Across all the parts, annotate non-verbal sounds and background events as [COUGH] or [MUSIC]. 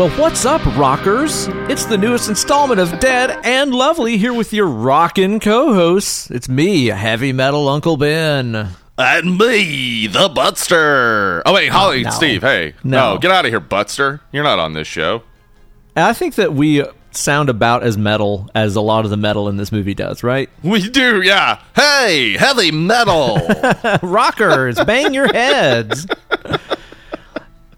Well, what's up, rockers? It's the newest installment of Dead and Lovely here with your rockin' co hosts. It's me, heavy metal Uncle Ben. And me, the Butster. Oh, wait, Holly, no. Steve, hey. No. No, get out of here, Butster. You're not on this show. I think that we sound about as metal as a lot of the metal in this movie does, right? We do, yeah. Hey, heavy metal. [LAUGHS] Rockers, bang your heads. [LAUGHS]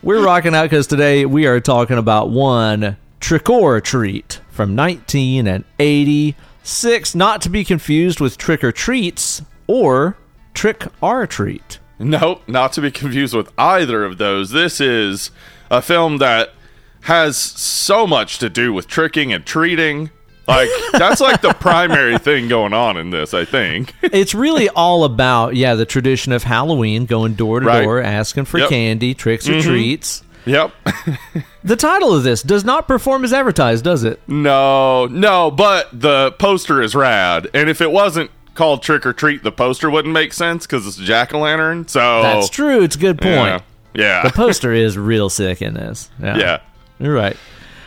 We're rocking out because today we are talking about one Trick or Treat from 1986, not to be confused with Trick or Treats or Trick or Treat. nope, not to be confused with either of those. This is a film that has so much to do with tricking and treating. Like, that's like the primary thing going on in this, I think. [LAUGHS] It's really all about, yeah, the tradition of Halloween, going door to Right. door, asking for Yep. candy, tricks or mm-hmm. treats. Yep. [LAUGHS] The title of this does not perform as advertised, does it? No, no, but the poster is rad. And if it wasn't called Trick or Treat, the poster wouldn't make sense because it's a jack o' lantern. So That's true. It's a good point. Oh. Yeah. The poster is real sick in this. Yeah. [LAUGHS] yeah. You're right.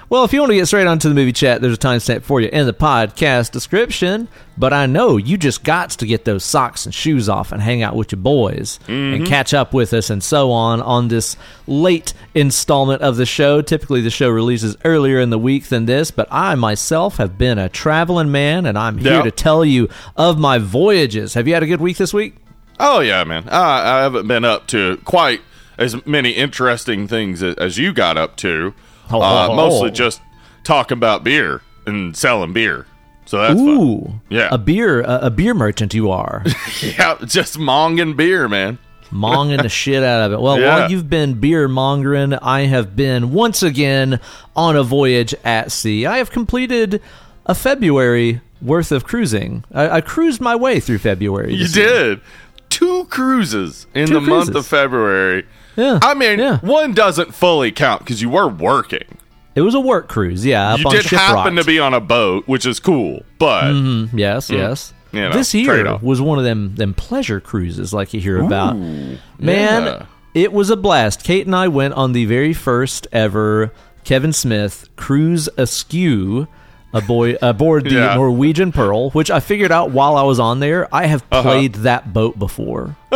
Well, if you want to get straight onto the movie chat, there's a timestamp for you in the podcast description. But I know you just got to get those socks and shoes off and hang out with your boys and catch up with us and so on on this late installment of the show. Typically, the show releases earlier in the week than this, but I myself have been a traveling man and I'm here Yeah. to tell you of my voyages. Have you had a good week this week? Oh, yeah, man. Uh, I haven't been up to quite as many interesting things as you got up to. Oh, uh, oh, oh. Mostly just talking about beer and selling beer. So that's fun. Ooh, Yeah. a beer, a, a beer merchant you are. [LAUGHS] Yeah, just monging beer, man. monging the [LAUGHS] shit out of it. Well, Yeah. while you've been beer mongering, I have been once again on a voyage at sea. I have completed a February worth of cruising. I, I cruised my way through February. You year. did. Two cruises in Two the month of February. Yeah. I mean, yeah. one doesn't fully count because you were working. It was a work cruise, yeah. You did happen Shiprocked. to be on a boat, which is cool, but Mm, yes, yes. You know, this year was one of them them pleasure cruises like you hear about. Ooh, Man, yeah. it was a blast. Kate and I went on the very first ever Kevin Smith cruise askew aboy, [LAUGHS] aboard the Yeah. Norwegian Pearl, which I figured out while I was on there. I have Uh-huh. played that boat before. [LAUGHS]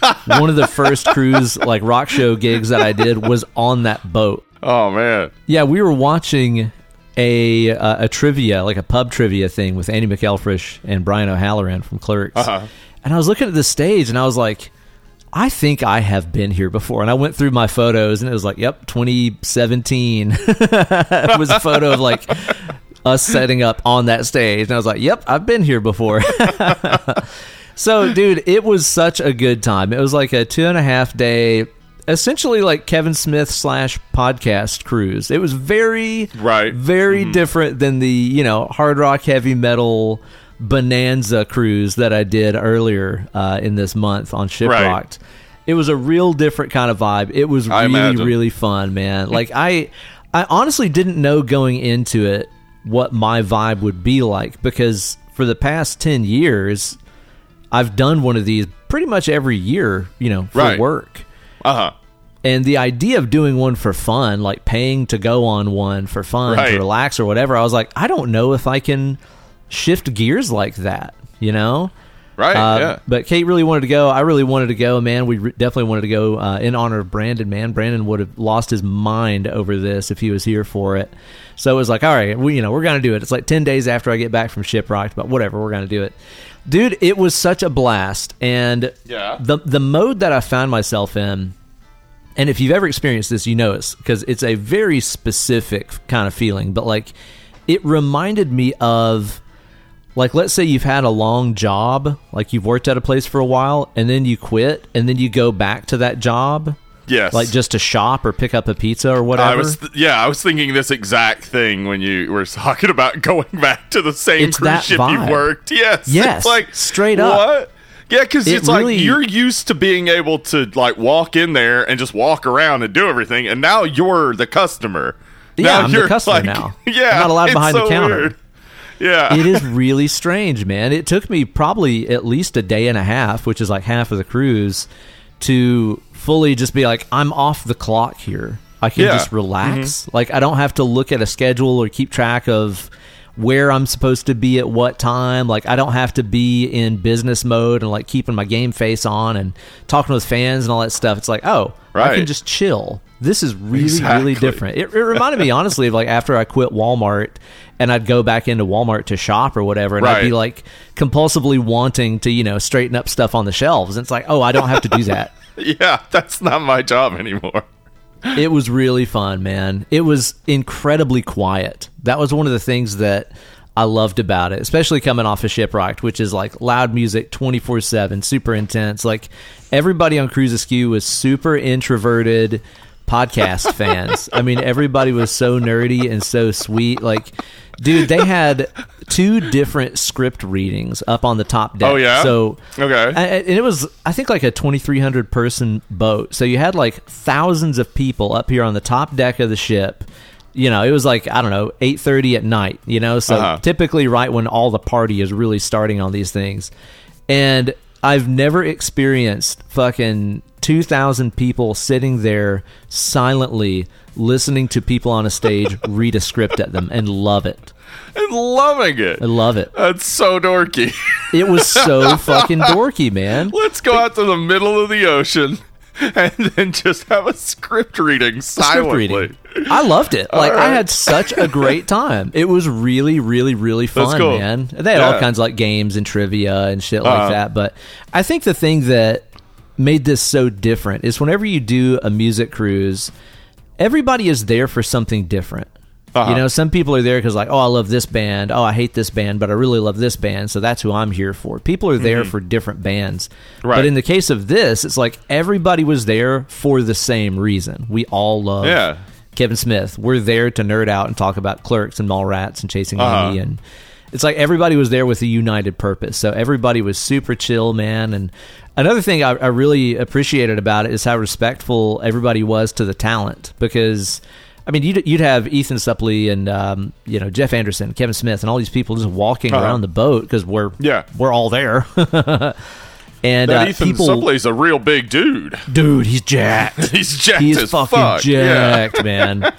[LAUGHS] One of the first cruise like rock show gigs that I did was on that boat. Oh man, Yeah, we were watching a uh, a trivia, like a pub trivia thing with Andy McElfresh and Brian O'Halloran from Clerks. Uh-huh. And I was looking at the stage and I was like, I think I have been here before. And I went through my photos and it was like, yep, 2017. [LAUGHS] it was a photo of like us setting up on that stage. And I was like, yep, I've been here before. [LAUGHS] So, dude, it was such a good time. It was like a two and a half day, essentially like Kevin Smith slash podcast cruise. It was very, Right. very different than the you know hard rock heavy metal bonanza cruise that I did earlier uh, in this month on Shiprocked. It was a real different kind of vibe. It was really, really fun, man. Like I, I honestly didn't know going into it what my vibe would be like because for the past ten years. I've done one of these pretty much every year, you know, for Right. work. uh huh. And the idea of doing one for fun, like paying to go on one for fun, Right. to relax or whatever, I was like, I don't know if I can shift gears like that, you know? Right. Uh, yeah. But Kate really wanted to go. I really wanted to go, man. We re- definitely wanted to go uh, in honor of Brandon, man. Brandon would have lost his mind over this if he was here for it. So it was like, all right, we, you know, we're going to do it. It's like 10 days after I get back from Shiprocked, but whatever, we're going to do it. Dude, it was such a blast. And Yeah. the, the mode that I found myself in, and if you've ever experienced this, you know it's because it's a very specific kind of feeling, but like it reminded me of like let's say you've had a long job, like you've worked at a place for a while and then you quit and then you go back to that job Yes. like just to shop or pick up a pizza or whatever. I was th- yeah, I was thinking this exact thing when you were talking about [LAUGHS] going back to the same It's cruise ship vibe. you worked. Yes, Yes, it's like straight up. What? Yeah, because It it's really- like you're used to being able to like walk in there and just walk around and do everything, and now you're the customer. Yeah, now I'm the customer like- now. Yeah, [LAUGHS] I'm not allowed behind the counter. weird. Yeah, it is [LAUGHS] really strange, man. It took me probably at least a day and a half, which is like half of the cruise, to fully just be like, I'm off the clock here. I can Yeah. just mm-hmm. relax. Like I don't have to look at a schedule or keep track of where I'm supposed to be at what time. Like I don't have to be in business mode and like keeping my game face on and talking with fans and all that stuff. It's like, oh, I can just chill. This is really, really different. It, it [LAUGHS] reminded me honestly of like after I quit Walmart and I'd go back into Walmart to shop or whatever, and I'd be like compulsively wanting to, you know, straighten up stuff on the shelves. And it's like, oh, I don't have to do that. [LAUGHS] Yeah, that's not my job anymore. it was really fun, man. It was incredibly quiet. That was one of the things that I loved about it, especially coming off of Shiprocked, which is like loud music 24 7, super intense. Like everybody on Cruise Askew was super introverted podcast [LAUGHS] fans. I mean, everybody was so nerdy and so sweet. Like, dude, they had two different script readings up on the top deck. Oh, yeah? So, Okay. and it was i think like a 2300 person boat so you had like thousands of people up here on the top deck of the ship you know it was like i don't know 8.30 at night you know so Uh-huh. typically right when all the party is really starting on these things and i've never experienced fucking 2000 people sitting there silently listening to people on a stage [LAUGHS] read a script at them and love it And loving it. i love it That's so dorky. it was so [LAUGHS] fucking dorky man Let's go out to the middle of the ocean [LAUGHS] and then just have a script reading script silently. reading. I loved it. Like I had such a great [LAUGHS] time. It was really, really, really fun, cool. man. They had all kinds of like games and trivia and shit like Uh-huh. that. But I think the thing that made this so different is whenever you do a music cruise, everybody is there for something different. Uh-huh. You know, some people are there because like, oh, I love this band. Oh, I hate this band, but I really love this band, so that's who I'm here for. People are there for different bands. Mm-hmm. Right. But in the case of this, it's like everybody was there for the same reason. We all love Yeah. Kevin Smith. We're there to nerd out and talk about clerks and Mallrats and chasing Uh-huh. Amy and it's like everybody was there with a united purpose. So everybody was super chill, man. And another thing I, I really appreciated about it is how respectful everybody was to the talent because. I mean, you'd, you'd have Ethan Suplee and um, you know Jeff Anderson, Kevin Smith, and all these people just walking Uh-huh. around the boat because we're Yeah. we're all there. [LAUGHS] and That uh, Ethan people, Suplee's a real big dude. dude, he's jacked. [LAUGHS] He's jacked He's as fucking fuck. Yeah. jacked, man.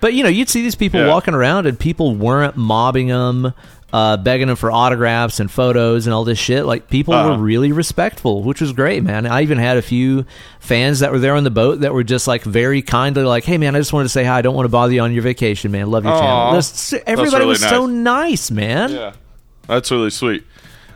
But you know, you'd see these people Yeah. walking around, and people weren't mobbing them, uh, begging them for autographs and photos and all this shit. Like people Uh-huh. were really respectful, which was great, man. I even had a few fans that were there on the boat that were just like very kindly, like, "Hey, man, I just wanted to say hi. I don't want to bother you on your vacation, man. Love your Aw. channel." That's- everybody really was so nice. nice, man. Yeah. That's really sweet.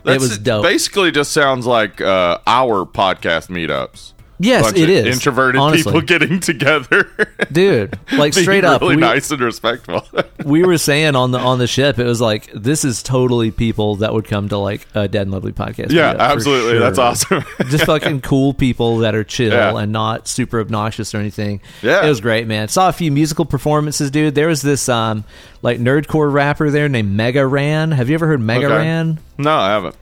That's, was dope. Basically, just sounds like uh, our podcast meetups. Yes, it is Introverted honestly. people [LAUGHS] getting together. dude. Like [LAUGHS] straight up, really we- nice and respectful. [LAUGHS] we were saying on the on the ship, it was like this is totally people that would come to like a Dead and Lovely podcast. yeah, absolutely. That's awesome. Just fucking cool people that are chill Yeah. and not super obnoxious or anything. Yeah. it was great, man. Saw a few musical performances, dude. There was this um like nerdcore rapper there named Mega Ran. Have you ever heard Mega Okay. Ran? no, I haven't.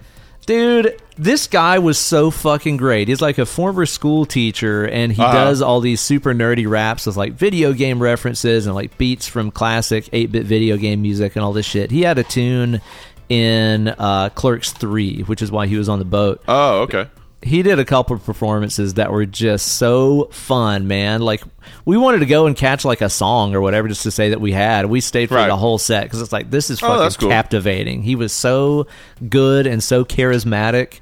Dude, this guy was so fucking great. He's like a former school teacher and he Uh-huh. does all these super nerdy raps with like video game references and like beats from classic 8-bit video game music and all this shit. He had a tune in uh, Clerks 3, which is why he was on the boat Oh, okay. He did a couple of performances that were just so fun, man. Like we wanted to go and catch like a song or whatever just to say that we had. We stayed for Right. the whole set because it's like this is Oh, fucking that's cool. captivating. He was so good and so charismatic.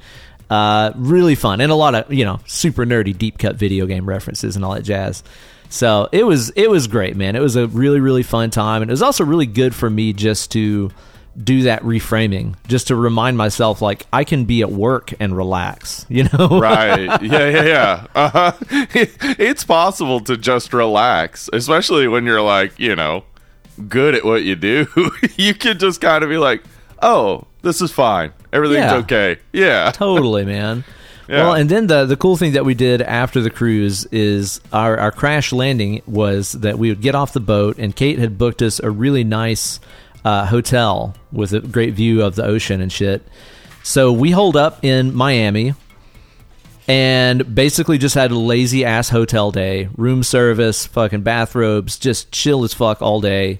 Uh, really fun and a lot of you know super nerdy deep cut video game references and all that jazz. So it was it was great, man. It was a really really fun time, and it was also really good for me just to do that reframing, just to remind myself like I can be at work and relax. [LAUGHS] You know, right. Yeah, yeah, yeah. [LAUGHS] Uh-huh. [LAUGHS] It's possible to just relax, especially when you're like, you know, good at what you do. you can just kind of be like, oh, this is fine. Everything's Yeah. okay. Yeah. totally, man. Yeah. Well, and then the the cool thing that we did after the cruise is our our crash landing was that we would get off the boat, and Kate had booked us a really nice uh, hotel with a great view of the ocean and shit. So we holed up in Miami, and basically just had a lazy ass hotel day, room service, fucking bathrobes, just chill as fuck all day.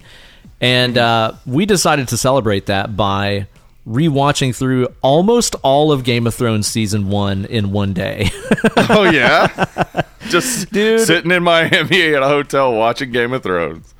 And uh, we decided to celebrate that by rewatching through almost all of Game of Thrones season one in one day. Oh yeah, [LAUGHS] just Dude. sitting in Miami at a hotel watching Game of Thrones.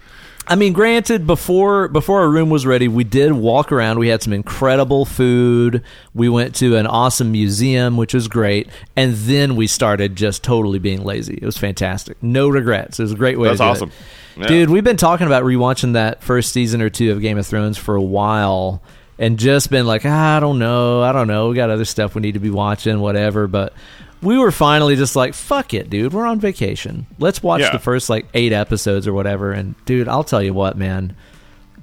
I mean, granted, before before our room was ready, we did walk around. We had some incredible food. We went to an awesome museum, which was great, and then we started just totally being lazy. It was fantastic. No regrets. It was a great way. That's to do awesome. it. Yeah. dude. We've been talking about rewatching that first season or two of Game of Thrones for a while, and just been like, ah, I don't know, I don't know. We got other stuff we need to be watching, whatever. But we were finally just like, fuck it, dude. We're on vacation. Let's watch Yeah. the first like eight episodes or whatever. And dude, I'll tell you what, man.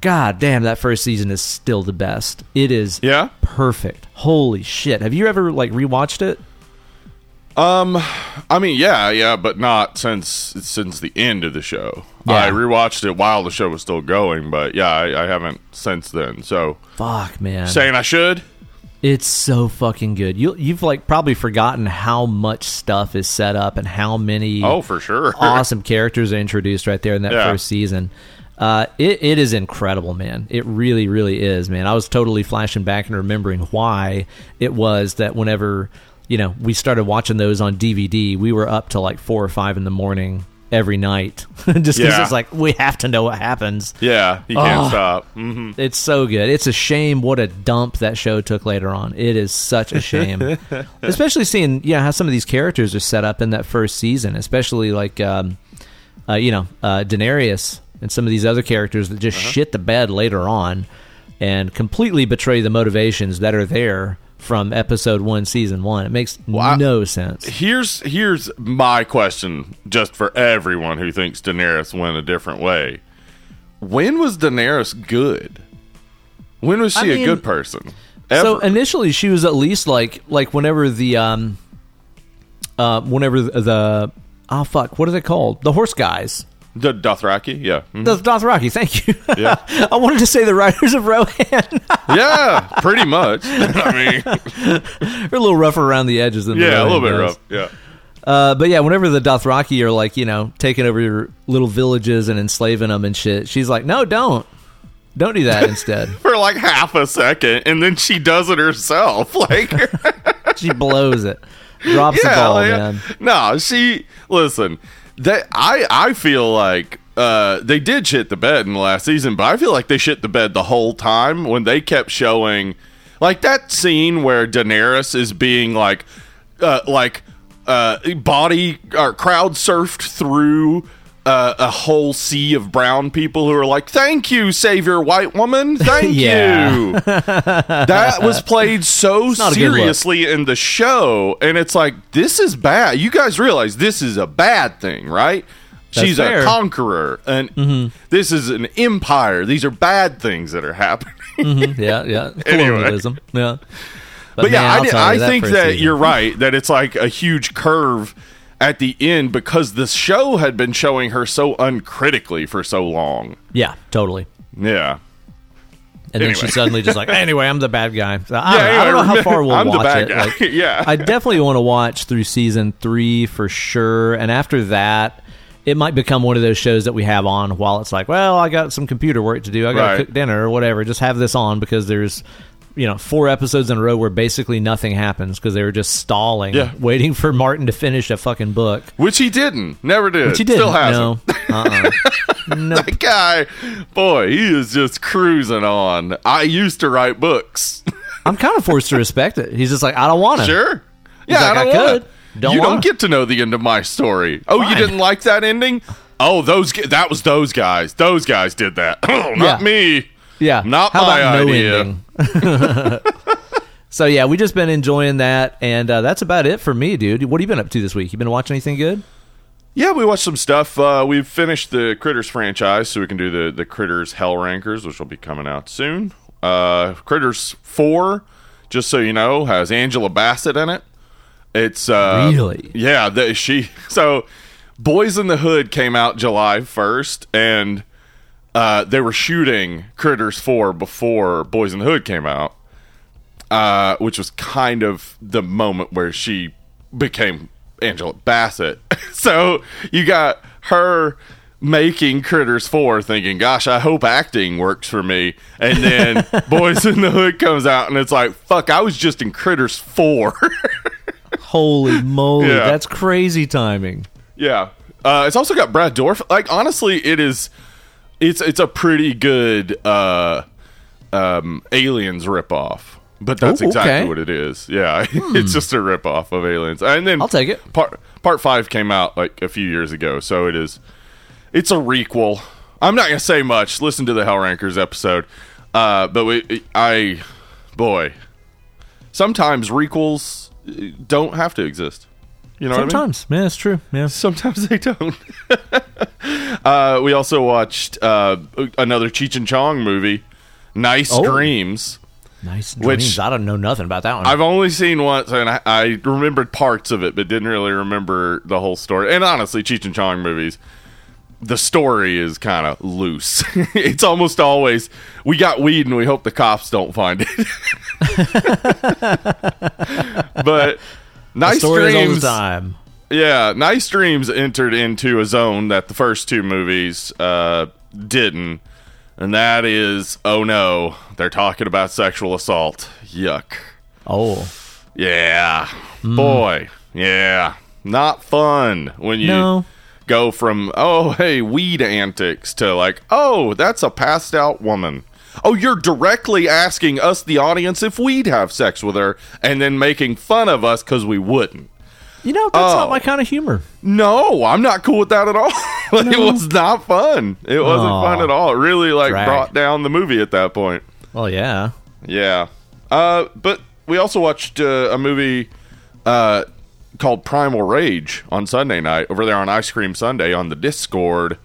God damn, that first season is still the best. It is Yeah. perfect. Holy shit. Have you ever like rewatched it? Um, I mean, yeah, yeah, but not since since the end of the show. Yeah. I rewatched it while the show was still going, but yeah, I, I haven't since then. So Fuck, man. saying I should. It's so fucking good. You you've like probably forgotten how much stuff is set up and how many Oh, for sure. [LAUGHS] awesome characters are introduced right there in that Yeah. first season. Uh, it, it is incredible, man. It really, really is, man. I was totally flashing back and remembering why it was that whenever you know we started watching those on DVD, we were up to like four or five in the morning every night, [LAUGHS] just because Yeah. it's like we have to know what happens. Yeah, you can't Oh. stop. hmm It's so good. It's a shame what a dump that show took later on. It is such a shame, [LAUGHS] especially seeing yeah how some of these characters are set up in that first season, especially like um, uh, you know uh, Daenerys and some of these other characters that just shit the bed later on and completely betray the motivations that are there from episode one, season one. It makes I- no sense. Here's here's my question, just for everyone who thinks Daenerys went a different way. When was Daenerys good? When was she I a mean, good person? So initially, she was at least like like whenever the um, uh, whenever the, the oh fuck, what are they called? The horse guys. The Dothraki, yeah, Mhm. The Dothraki, thank you. Yeah. [LAUGHS] I wanted to say the Riders of Rohan. [LAUGHS] yeah, pretty much. [LAUGHS] I mean, They're a little rougher around the edges than the yeah, a little bit guys. rough. Yeah, Uh, but yeah, whenever the Dothraki are like, you know, taking over your little villages and enslaving them and shit, she's like, no, don't. Don't do that instead. for like half a second, and then she does it herself. Like, she blows it. Drops the ball, like, man. no, she listen. That I I feel like uh, they did shit the bed in the last season, but I feel like they shit the bed the whole time when they kept showing like that scene where Daenerys is being like uh, like uh, body or crowd surfed through. Uh, a whole sea of brown people who are like, "Thank you, savior white woman. Thank [LAUGHS] you." [LAUGHS] that was played so not a good look. seriously in the show, and it's like this is bad. You guys realize this is a bad thing, right? That's She's fair. Mm-hmm. a conqueror, and this is an empire. These are bad things that are happening. Mhm, [LAUGHS] Yeah, yeah. Anyway. Yeah. but yeah, man, I, I'll di- tell think that season- you're right. That it's like a huge curve at the end because the show had been showing her so uncritically for so long. Yeah, totally. Yeah. And then she suddenly just like, anyway, I'm the bad guy. So I, Yeah, don't, know, I don't know how far we'll I'm the watch bad it. guy. Like, [LAUGHS] Yeah. I definitely want to watch through season three for sure. And after that, it might become one of those shows that we have on while it's like, well, I got some computer work to do. I got to Right. cook dinner or whatever. Just have this on because there's, you know, four episodes in a row where basically nothing happens because they were just stalling, Yeah. waiting for Martin to finish a fucking book. Which he didn't. Never did. Which he did. Still hasn't. No. Uh-uh. [LAUGHS] nope. That guy, boy, he is just cruising on. I used to write books. [LAUGHS] I'm kind of forced to respect it. He's just like, I don't want to. sure. Yeah, like, I, I don't wanna. could. Don't you wanna. don't get to know the end of my story. Oh, you didn't like that ending? Oh, those that was those guys. Those guys did that. [LAUGHS] Oh, not Yeah. me. Yeah. Not How my idea. no ending? [LAUGHS] so yeah, we just been enjoying that, and uh, that's about it for me, dude. What have you been up to this week? You been watching anything good? Yeah, we watched some stuff. Uh, we've finished the Critters franchise, so we can do the the Critters Hell Rankers, which will be coming out soon. Uh, Critters Four, just so you know, has Angela Bassett in it. It's uh, Really? yeah. The, she [LAUGHS] so Boys in the Hood came out July first, and uh, they were shooting Critters Four before Boys in the Hood came out, uh, which was kind of the moment where she became Angela Bassett. [LAUGHS] so you got her making Critters 4 thinking, gosh, I hope acting works for me. And then [LAUGHS] Boys in the Hood comes out and it's like, fuck, I was just in Critters 4. [LAUGHS] Holy moly, Yeah. that's crazy timing. yeah. Uh, it's also got Brad Dourif. Like, honestly, it is, it's, it's a pretty good, uh, um, Aliens ripoff. But that's Oh, exactly okay. Hmm. what it is. [LAUGHS] Yeah. [LAUGHS] it's just a ripoff of Aliens. And then I'll take it. part part five came out like a few years ago, so it is it's a requel. I'm not gonna say much. Listen to the Hell Rankers episode. Uh, but we, I, boy, sometimes requels uh, don't have to exist. You know what I mean? Sometimes, yeah, it's true. Yeah, Sometimes they don't. [LAUGHS] uh, we also watched uh, another Cheech and Chong movie, Nice Oh. Dreams. nice Which- I don't know nothing about that one. I've only seen once, and I, I remembered parts of it, but didn't really remember the whole story. And honestly, Cheech and Chong movies, the story is kind of loose. [LAUGHS] it's almost always we got weed, and we hope the cops don't find it. [LAUGHS] but nice Stories all the dreams, time. yeah, nice dreams entered into a zone that the first two movies uh, didn't. And that is, oh no, they're talking about sexual assault. Yuck. Oh, Yeah. Hmm. Boy. Yeah. Not fun when you No. go from, oh, hey, weed antics to like, oh, that's a passed out woman. Oh, you're directly asking us, the audience, if we'd have sex with her and then making fun of us because we wouldn't. you know that's Oh. not my kind of humor. No, I'm not cool with that at all. [LAUGHS] it was not fun. It wasn't Aw. fun at all. It really like Drag. brought down the movie at that point. Well, yeah. Yeah. Uh, but we also watched uh, a movie uh, called Primal Rage on Sunday night over there on Ice Cream Sunday on the Discord.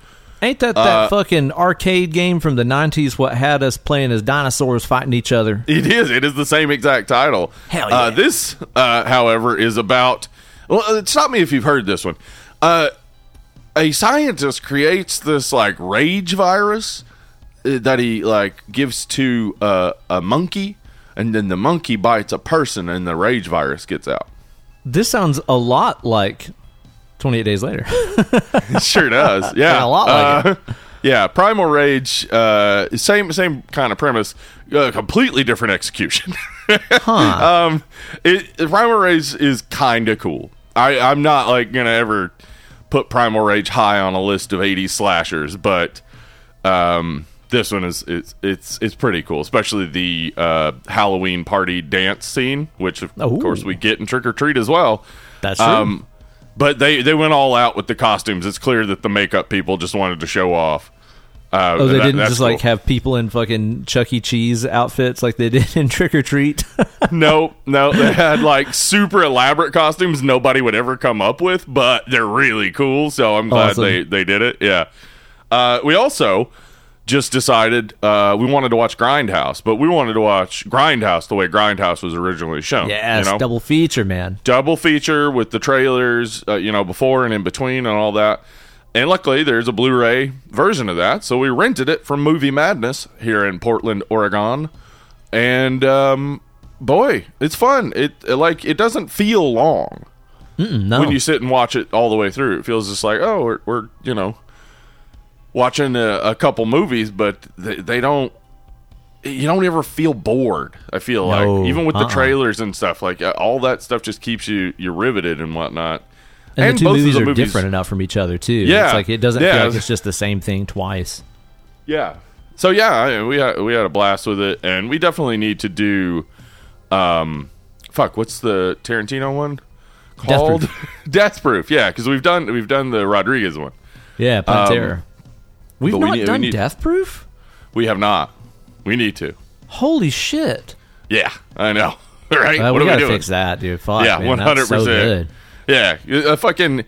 Ain't that that Uh, fucking arcade game from the '90s? What had us playing as dinosaurs fighting each other? It is. It is the same exact title. Hell Uh, yeah. this, uh, however, is about. Well, uh, stop me if you've heard this one. Uh, a scientist creates this like rage virus uh, that he like gives to uh, a monkey, and then the monkey bites a person, and the rage virus gets out. This sounds a lot like 28 Days Later. [LAUGHS] It sure does. [LAUGHS] Yeah, a lot like Uh, [LAUGHS] Yeah, Primal Rage, uh, same same kind of premise, uh, completely different execution. huh. Um, it, Primal Rage is kind of cool. I I'm not like gonna ever put Primal Rage high on a list of 80 slashers, but um, this one is it's it's it's pretty cool, especially the uh, Halloween party dance scene, which of Ooh. course we get in Trick or Treat as well. That's true. Um, but they they went all out with the costumes. It's clear that the makeup people just wanted to show off. Uh, oh, they that- didn't just like have people in fucking Chuck E. Cheese outfits like they did in Trick or Treat. [LAUGHS] no, no. They had like super elaborate costumes nobody would ever come up with, but they're really cool. So I'm glad Awesome. they they did it. Yeah. Uh, we also just decided uh, we wanted to watch Grindhouse, but we wanted to watch Grindhouse the way Grindhouse was originally shown. yes, you know? double feature, man. double feature with the trailers, uh, you know, before and in between and all that. And luckily, there's a Blu-ray version of that, so we rented it from Movie Madness here in Portland, Oregon. And um, boy, it's fun. It it, like it doesn't feel long no, when you sit and watch it all the way through. It feels just like oh, we're, we're you know watching a, a couple movies, but they, they don't. You don't ever feel bored. I feel No, like even with the uh-uh. trailers and stuff, like uh, all that stuff just keeps you you riveted and whatnot. and, the two both of movies the are different enough from each other too. Yeah, it's like it doesn't yeah. feel like it's just the same thing twice. Yeah. So yeah, I- we had, we had a blast with it, and we definitely need to do. Um, fuck, what's the Tarantino one called? [LAUGHS] Death Proof. Yeah, because we've done we've done the Rodriguez one. Yeah, Planet Terror. We've but we not need- we done need- Death Proof. We have not. We need to. Holy shit! Yeah, I know. [LAUGHS] right? Uh, what we are we gotta doing? fix that, dude. Fuck, Yeah, one hundred percent. Yeah, a fucking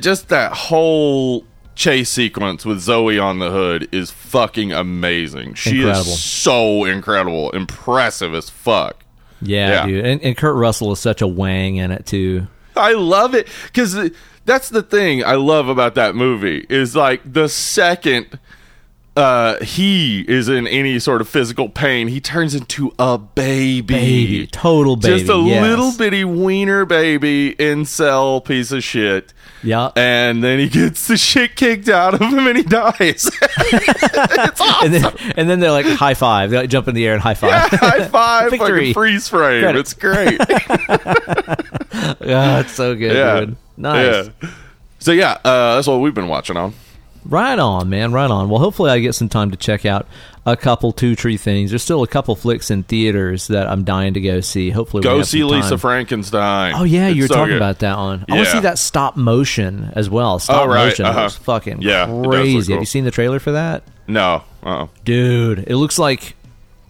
just that whole chase sequence with Zoe on the hood is fucking amazing. She Incredible. is so incredible, impressive as fuck. Yeah, Yeah. dude. And, and Kurt Russell is such a wang in it too. I love it because that's the thing I love about that movie is like the second uh, he is in any sort of physical pain, he turns into a baby. Baby, total baby. Just a yes. little bitty wiener baby incel piece of shit. Yeah. And then he gets the shit kicked out of him and he dies. [LAUGHS] it's awesome. and then and then they're like high five. They like jump in the air and high five. High five, Victory. fucking freeze frame. Credits. It's great. [LAUGHS] oh, it's so good, yeah. dude. Nice. Yeah. So yeah, uh, that's what we've been watching on. Right on, man. Right on. Well, hopefully, I get some time to check out a couple two tree things. There's still a couple flicks in theaters that I'm dying to go see. Hopefully, we Go see Lisa. Frankenstein. Oh yeah, It's you were so talking good. about that one. I want to see that stop motion as well. Stop Oh, right. motion Uh-huh. looks fucking Yeah, it does look crazy. Have you seen the trailer for that? No. Uh-uh. Dude, it looks like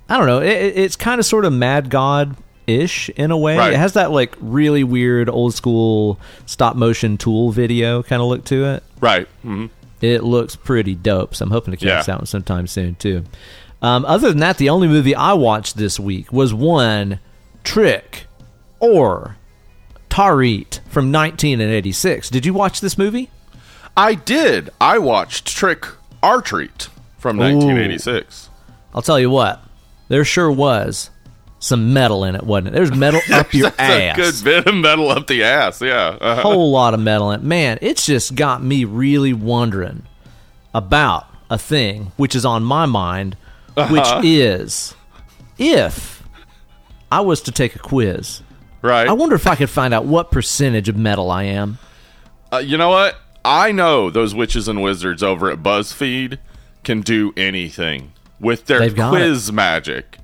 I don't know. It, it- it's kind of sort of Mad God ish in a way. Right. It has that like really weird old school stop motion tool video kind of look to it. Right. hmm It looks pretty dope. So I'm hoping to catch Yeah. that one sometime soon too. Um, other than that, the only movie I watched this week was one Trick or Treat from 1986. Did you watch this movie? I did. I watched Trick or Treat from 1986. I'll tell you what. There sure was some metal in it, wasn't it? There's metal [LAUGHS] up your That's ass. a good bit of metal up the ass. Yeah. Uh-huh. whole lot of metal in it. Man, it's just got me really wondering about a thing which is on my mind, Uh-huh. which is if I was to take a quiz, Right. I wonder if I could find out what percentage of metal I am. Uh, you know what? I know those witches and wizards over at BuzzFeed can do anything with their They've quiz magic.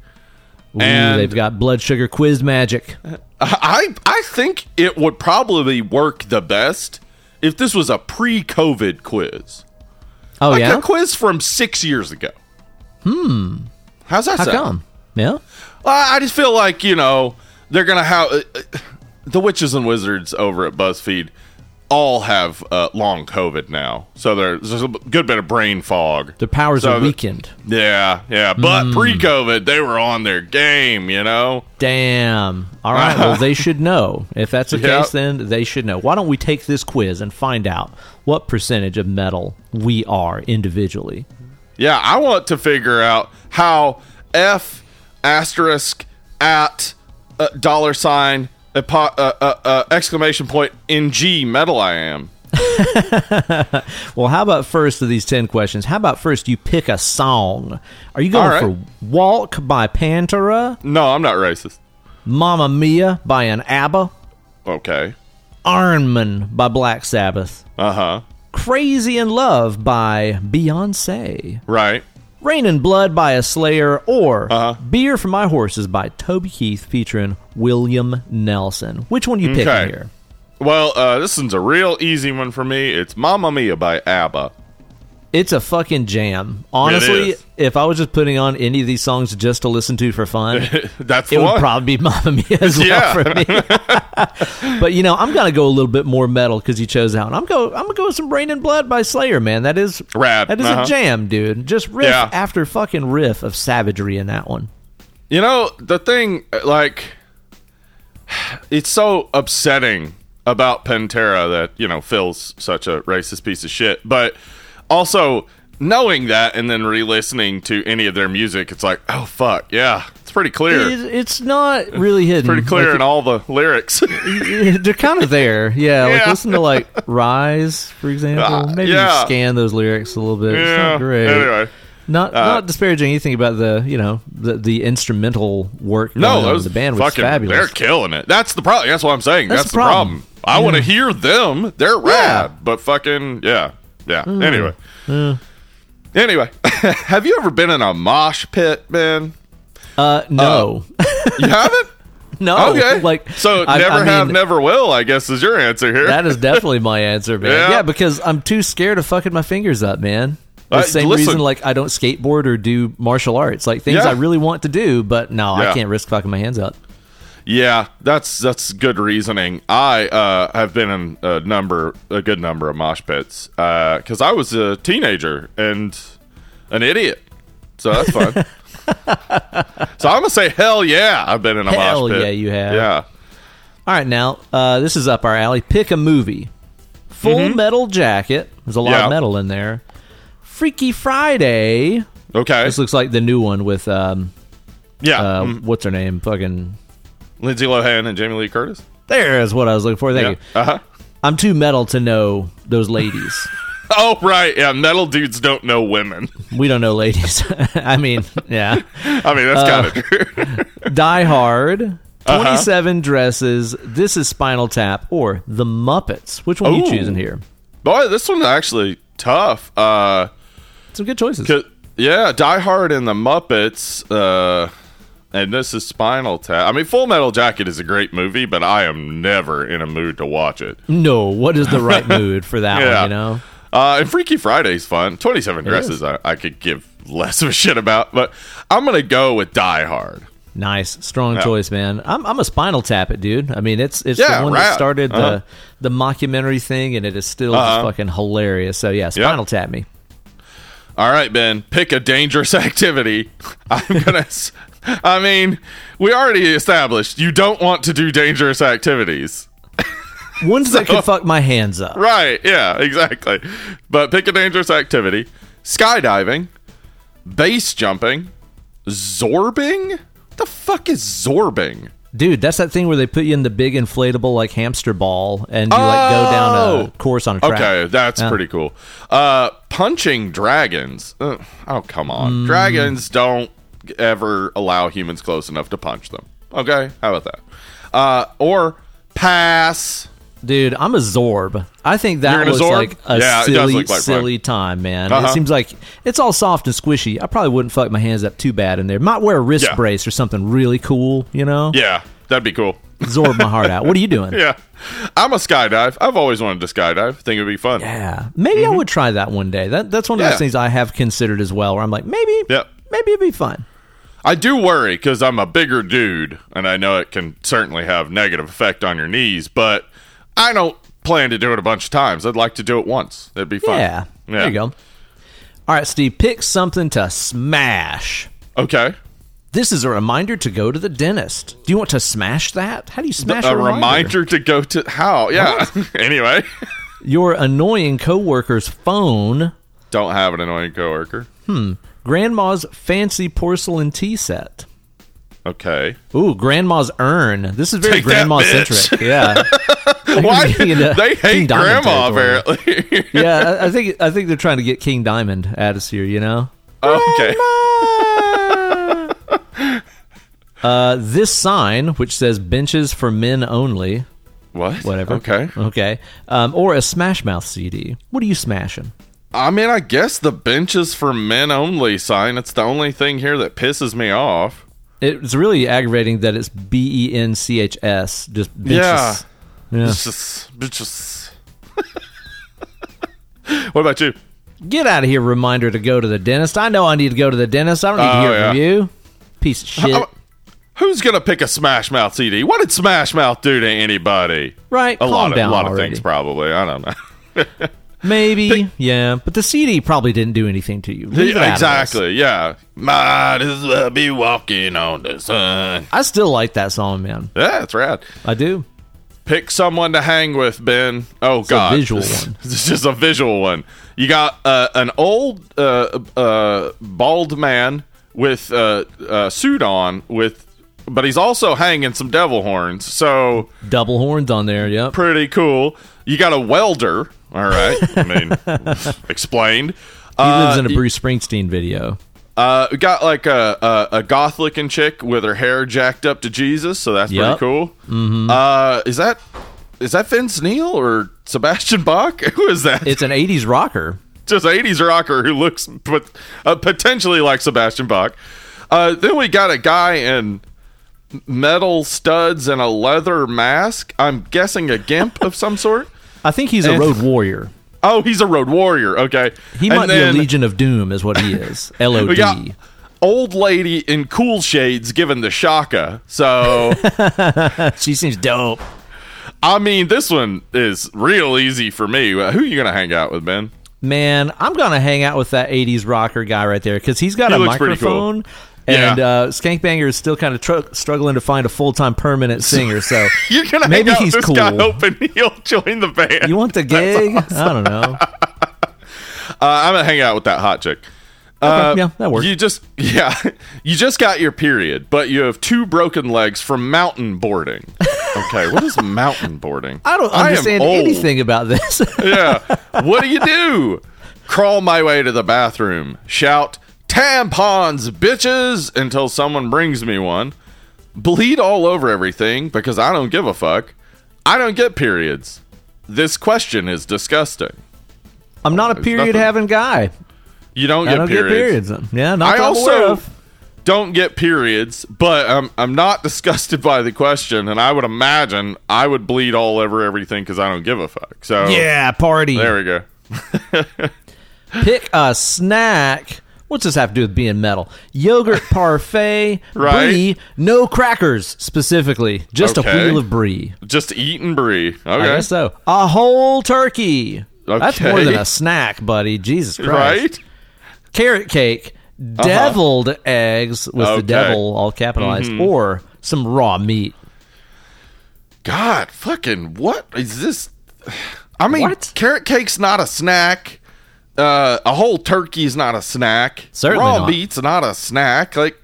Ooh, And- they've got blood sugar quiz magic. I I think it would probably work the best if this was a pre-COVID quiz, Oh like yeah, a quiz from six years ago. Hmm. How's that how sound? come? Yeah, I I just feel like you know they're gonna have uh, uh, the witches and wizards over at BuzzFeed all have uh, long COVID now, so there's, there's a good bit of brain fog. their powers So are the- weakened. Yeah, yeah, but Hmm. pre-COVID they were on their game, you know. Damn. All right. Well, they should know. If that's the [LAUGHS] Yep. case, then they should know. Why don't we take this quiz and find out what percentage of metal we are individually? Yeah, I want to figure out how F asterisk at uh, dollar sign apo- uh, uh, uh, exclamation point in G metal I am. [LAUGHS] Well, how about first of these 10 questions? How about first you pick a song? Are you going right. for Walk by Pantera, No, I'm not racist. Mamma Mia by an ABBA, Okay. Iron Man by Black Sabbath, Uh huh. Crazy in Love by Beyonce, Right. Rain and Blood by a Slayer, or Uh-huh. Beer for My Horses by Toby Keith featuring William Nelson. Which one you picking here? Well, uh, this one's a real easy one for me. It's Mamma Mia by ABBA. It's a fucking jam. Honestly, if I was just putting on any of these songs just to listen to for fun, [LAUGHS] That's it would one. probably be [LAUGHS] Mamma Mia as well Yeah. for me. [LAUGHS] but you know, I'm gonna go a little bit more metal because you chose out. I'm go. I'm gonna go with some Raining Blood by Slayer, man. That is Rad. That is Uh-huh. a jam, dude. Just riff Yeah. after fucking riff of savagery in that one. You know, the thing, like, [SIGHS] it's so upsetting about Pantera that, you know, Phil's such a racist piece of shit. But also, knowing that and then re listening to any of their music, it's like, oh, fuck. Yeah, it's pretty clear. It- it's not really hidden. pretty clear Like, in all the lyrics. [LAUGHS] they're kind of there. Yeah, like listen to like Rise, for example. Uh, Maybe yeah. scan those lyrics a little bit. It's yeah. not great. Anyway. Not Uh, not disparaging anything about the you know the the instrumental work. No, those the band was fabulous. They're killing it. That's the problem. That's what I'm saying. That's That's, the problem. problem. I want to hear them. They're rad, Yeah. But fucking yeah, yeah. Anyway, anyway, [LAUGHS] have you ever been in a mosh pit, man? Uh, no, You [LAUGHS] haven't? no. Okay, like so I- never I have, mean, never will. I guess is your answer here. That is definitely my answer, man. Yeah. Yeah. because I'm too scared of fucking my fingers up, man. The Uh, same listen. reason, like I don't skateboard or do martial arts, like things Yeah. I really want to do, but no, I can't risk fucking my hands up. Yeah, that's that's good reasoning. I uh, have been in a number, a good number of mosh pits because I was a teenager and an idiot. So that's fun. [LAUGHS] so I'm gonna say hell yeah, I've been in a Hell mosh pit. Hell yeah, you have. Yeah. All right, now uh, this is up our alley. Pick a movie. Full Metal Jacket. There's a lot Mm-hmm. Yeah. of metal in there. Freaky Friday. Okay. This looks like the new one with um yeah. uh mm. what's her name? Fucking Lindsay Lohan and Jamie Lee Curtis. there is what I was looking for. Thank Yeah. you. Uh huh. I'm too metal to know those ladies. [LAUGHS] Oh right. Yeah. Metal dudes don't know women. we don't know ladies. [LAUGHS] I mean, yeah. [LAUGHS] I mean, that's Uh, kind of true. Die Hard. Uh-huh. 27 dresses. This is Spinal Tap or The Muppets. Which one are you choosing here? Boy, this one's actually tough. Uh, Some good choices. yeah, Die Hard and the Muppets. Uh, and this is Spinal Tap. I mean, Full Metal Jacket is a great movie, but I am never in a mood to watch it. No, what is the right [LAUGHS] mood for that Yeah. one, you know? Uh, and Freaky Friday's fun. 27. Dresses, I, I could give less of a shit about, but I'm going to go with Die Hard. Nice, strong Yeah. choice, man. I'm, I'm a Spinal Tap it, dude. I mean, it's it's Yeah, the one that started Uh-huh. the the mockumentary thing, and it is still Uh-huh. fucking hilarious. So yeah, Spinal Tap me. All right, Ben, pick a dangerous [LAUGHS] activity. I'm going to. I mean, we already established you don't want to do dangerous activities. Ones that could fuck my hands up. Right, yeah, exactly. But pick a dangerous activity skydiving, base jumping, zorbing? What the fuck is zorbing? Dude, that's that thing where they put you in the big inflatable like hamster ball and you like go down a Oh! course on a track. Okay, that's Yeah. pretty cool. Uh, punching dragons. Ugh, oh, come Mm. on. Dragons don't ever allow humans close enough to punch them. Okay, how about that? Uh, or pass. Dude, I'm a Zorb. I think that was Zorb? like a Yeah, it does silly, fun. silly time, man. It Uh-huh. seems like it's all soft and squishy. I probably wouldn't fuck my hands up too bad in there. Might wear a wrist Yeah. brace or something really cool, you know? Yeah, that'd be cool. Zorb my heart out. What are you doing? [LAUGHS] Yeah. I'm a skydive. I've always wanted to skydive. I think it'd be fun. Yeah. Maybe I would try that one day. That that's one of Mm-hmm. Yeah. those things I have considered as well where I'm like, maybe Yep. Maybe it'd be fun. I do worry because I'm a bigger dude, and I know it can certainly have negative effect on your knees. But I don't plan to do it a bunch of times. I'd like to do it once. That'd be fun. Yeah. There you go. All right, Steve, pick something to smash. Okay. This is a reminder to go to the dentist. Do you want to smash that? How do you smash a, a reminder to go to how? Yeah. [LAUGHS] anyway, Your annoying coworker's phone, don't have an annoying coworker. Hmm. Grandma's fancy porcelain tea set. Okay. Ooh, grandma's urn. This is very Take that, [LAUGHS] grandma centric. Yeah. Why they hate grandma? Apparently. yeah, I, I think I think they're trying to get King Diamond at us here, you know? okay. [LAUGHS] Uh, this sign, which says benches for men only, What? whatever. Okay. Okay. Um, or a Smash Mouth CD. What are you smashing? I mean, I guess the benches for men only sign. It's the only thing here that pisses me off. It's really aggravating that it's B E N C H S. Just benches. Yeah. Yeah. It's just, it's what about you? Get out of here, reminder to go to the dentist. I know I need to go to the dentist. I don't need to Oh, hear yeah. from you. Piece of shit. Uh, Who's gonna pick a Smash Mouth CD? What did Smash Mouth do to anybody? right? A lot of a lot of things, probably. I don't know. [LAUGHS] Maybe. yeah. But the CD probably didn't do anything to you. Leave it out of this. exactly. Yeah. Might as well be walking on the sun. I still like that song, man. Yeah, that's rad. I do. Pick someone to hang with, Ben. Oh a God, visual this, [LAUGHS] one. This is just a visual one. You got uh, an old uh, uh, bald man with uh, a suit on, with, but he's also hanging some devil horns. So Double horns on there. yeah. pretty cool. You got a welder. All right. I [LAUGHS] mean, explained. He lives in a Uh, Bruce Springsteen video. Uh, we got like a, a a goth looking chick with her hair jacked up to Jesus, so that's Yep. pretty cool. Mm-hmm. Uh, is that is that Vince Neil or Sebastian Bach? [LAUGHS] Who is that? It's an 80s rocker. Just an '80s rocker who looks uh, potentially like Sebastian Bach. Uh, then we got a guy in metal studs and a leather mask. I'm guessing a gimp of some sort. [LAUGHS] I think he's a road warrior. Oh, he's a road warrior. Okay, He And might then- be a Legion of Doom, is what he is. [LAUGHS] L O D. old lady in cool shades given the shaka. So [LAUGHS] She seems dope. I mean, this one is real easy for me. Who are you gonna hang out with, Ben? Man, I'm gonna hang out with that '80s rocker guy right there because he's got He a microphone cool. And Yeah. uh, Skankbanger is still kind of tr- struggling to find a full time permanent singer. So [LAUGHS] You're gonna maybe he's cool. guy hoping he'll join the band. You want the gig? I don't know. [LAUGHS] I'm gonna hang out with that hot chick. Uh, yeah, that works. You just [LAUGHS] yeah, you just got your period, but you have two broken legs from mountain boarding. Okay, what is mountain boarding? I don't understand old. anything about this. Yeah, what do you do? Crawl my way to the bathroom, shout tampons, bitches, until someone brings me one. Bleed all over everything because I don't give a fuck. I don't get periods. This question is disgusting. I'm not a period having guy. You don't I get don't periods. get periods. Yeah, not I that I'm aware also don't get periods, but I'm I'm not [LAUGHS] disgusted by the question, and I would imagine I would bleed all over everything because I don't give a fuck. So Yeah, party. there we go. [LAUGHS] Pick a snack. What's this have to do with being metal? Yogurt [LAUGHS] parfait, Right. brie, no crackers specifically, just a Okay. wheel of brie. Just eating brie. I Okay, guess so. A whole turkey. That's more than a snack, buddy. Jesus Christ. right? Carrot cake, uh-huh. deviled eggs with Okay. the devil all capitalized, mm-hmm. or some raw meat. God, fucking what is this? I mean, What? carrot cake's not a snack. Uh, a whole turkey is not a snack. Certainly Raw not. meat's not a snack. Like,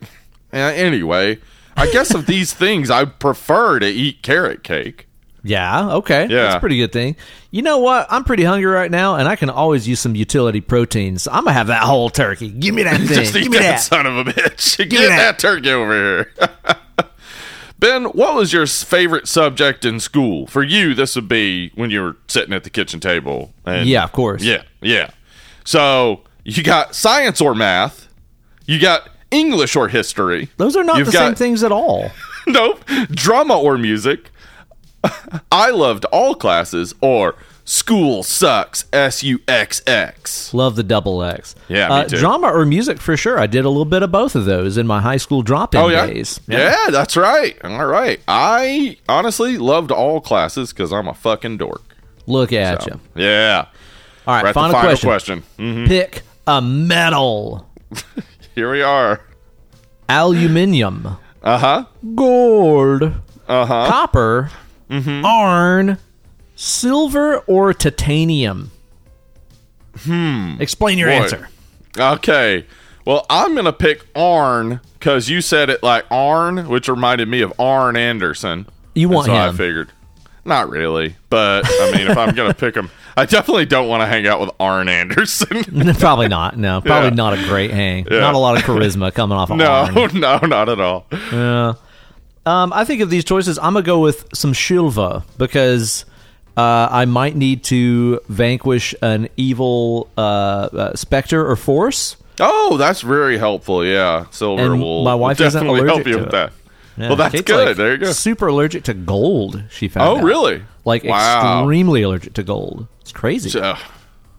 uh, anyway, I guess of these [LAUGHS] things, I prefer to eat carrot cake. Yeah, okay. Yeah. That's a pretty good thing. You know what? I'm pretty hungry right now, and I can always use some utility proteins. So I'm going to have that whole turkey. Give me that [LAUGHS] thing. Just eat Give me that, that. son of a bitch. [LAUGHS] Get me that. that. turkey over here. ben, what was your favorite subject in school? For you, this would be when you were sitting at the kitchen table. And Yeah, of course. Yeah, yeah. So you got science or math. You got English or history. Those are not You've the got- same things at all. [LAUGHS] nope. Drama or music. [LAUGHS] I loved all classes or school sucks. S U X X. Love the double X. Yeah, uh. Drama or music for sure. I did a little bit of both of those in my high school drop-in Oh yeah? days. yeah, that's right. All right. I honestly loved all classes because I'm a fucking dork. Look at you. Yeah. All right, final, final question. question. Mhm. Pick a metal. [LAUGHS] Here we are. Aluminium, Uh huh. gold, Uh huh. copper, Mm-hmm. iron, silver, or titanium. Hmm. Explain your Boy. answer. Okay. Well, I'm gonna pick Arn because you said it like Arn, which reminded me of Arn Anderson. You want so I figured. Not really, but I mean, if I'm gonna [LAUGHS] pick him, I definitely don't want to hang out with Arn Anderson. [LAUGHS] probably not. No, probably Yeah. not a great hang. Yeah. Not a lot of charisma coming off of him. no, Arn. [LAUGHS] no, not at all. Yeah. Um, I think of these choices, I'm gonna go with some Shilva because uh, I might need to vanquish an evil uh, uh, specter or force. Oh, that's very helpful. Yeah, silver And will my wife will definitely help you with it. that. Yeah, Well, that's Kate's, good. like, there you go. Super allergic to gold. She found. Oh, out. really? Like Wow. extremely allergic to gold. It's crazy. Uh,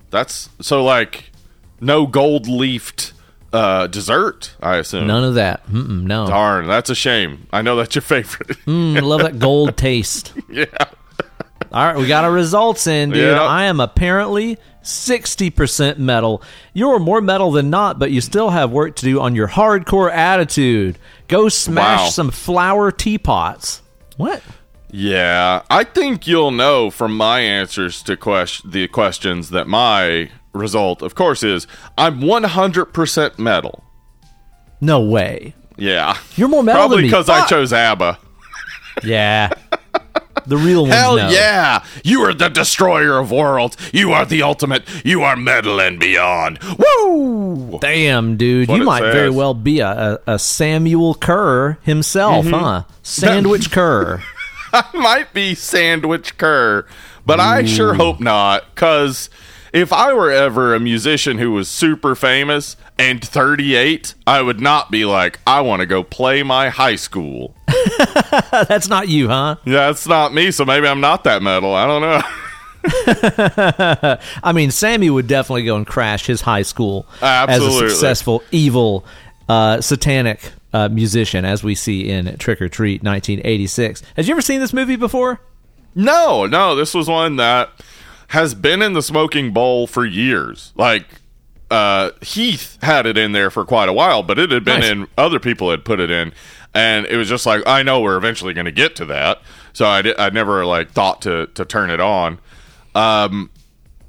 that's so like no gold leafed uh, dessert. I assume. None of that. Mm-mm, no. Darn, that's a shame. I know that's your favorite. [LAUGHS] Mm, I love that gold taste. [LAUGHS] yeah. All right, we got our results in, dude. Yeah. I am apparently 60% metal. You're more metal than not, but you still have work to do on your hardcore attitude. Go smash Wow. some flower teapots. What? Yeah, I think you'll know from my answers to question the questions that my result, of course, is I'm 100% metal. No way. Yeah, You're more metal probably because I chose ABBA. Yeah. The real ones Hell know. yeah! You are the destroyer of worlds. You are the ultimate. You are metal and beyond. Woo! Damn, dude. What you might very well be a, a, a Samuel Curr himself, Mm-hmm. huh? Sandwich [LAUGHS] Curr. I [LAUGHS] might be Sandwich Curr, but I sure hope not. Because if I were ever a musician who was super famous and 38, I would not be like, I want to go play my high school. [LAUGHS] That's not you, huh? Yeah, that's not me, so maybe I'm not that metal. I don't know. [LAUGHS] I mean, Sammi would definitely go and crash his high school as a successful, evil, uh, satanic uh, musician, as we see in Trick or Treat 1986. Has you ever seen this movie before? No, no, this was one that has been in the smoking bowl for years. Like uh, Heath had it in there for quite a while, but it had been Nice. in. Other people had put it in, and it was just like I know we're eventually going to get to that. So I did, I never like thought to to turn it on. Um,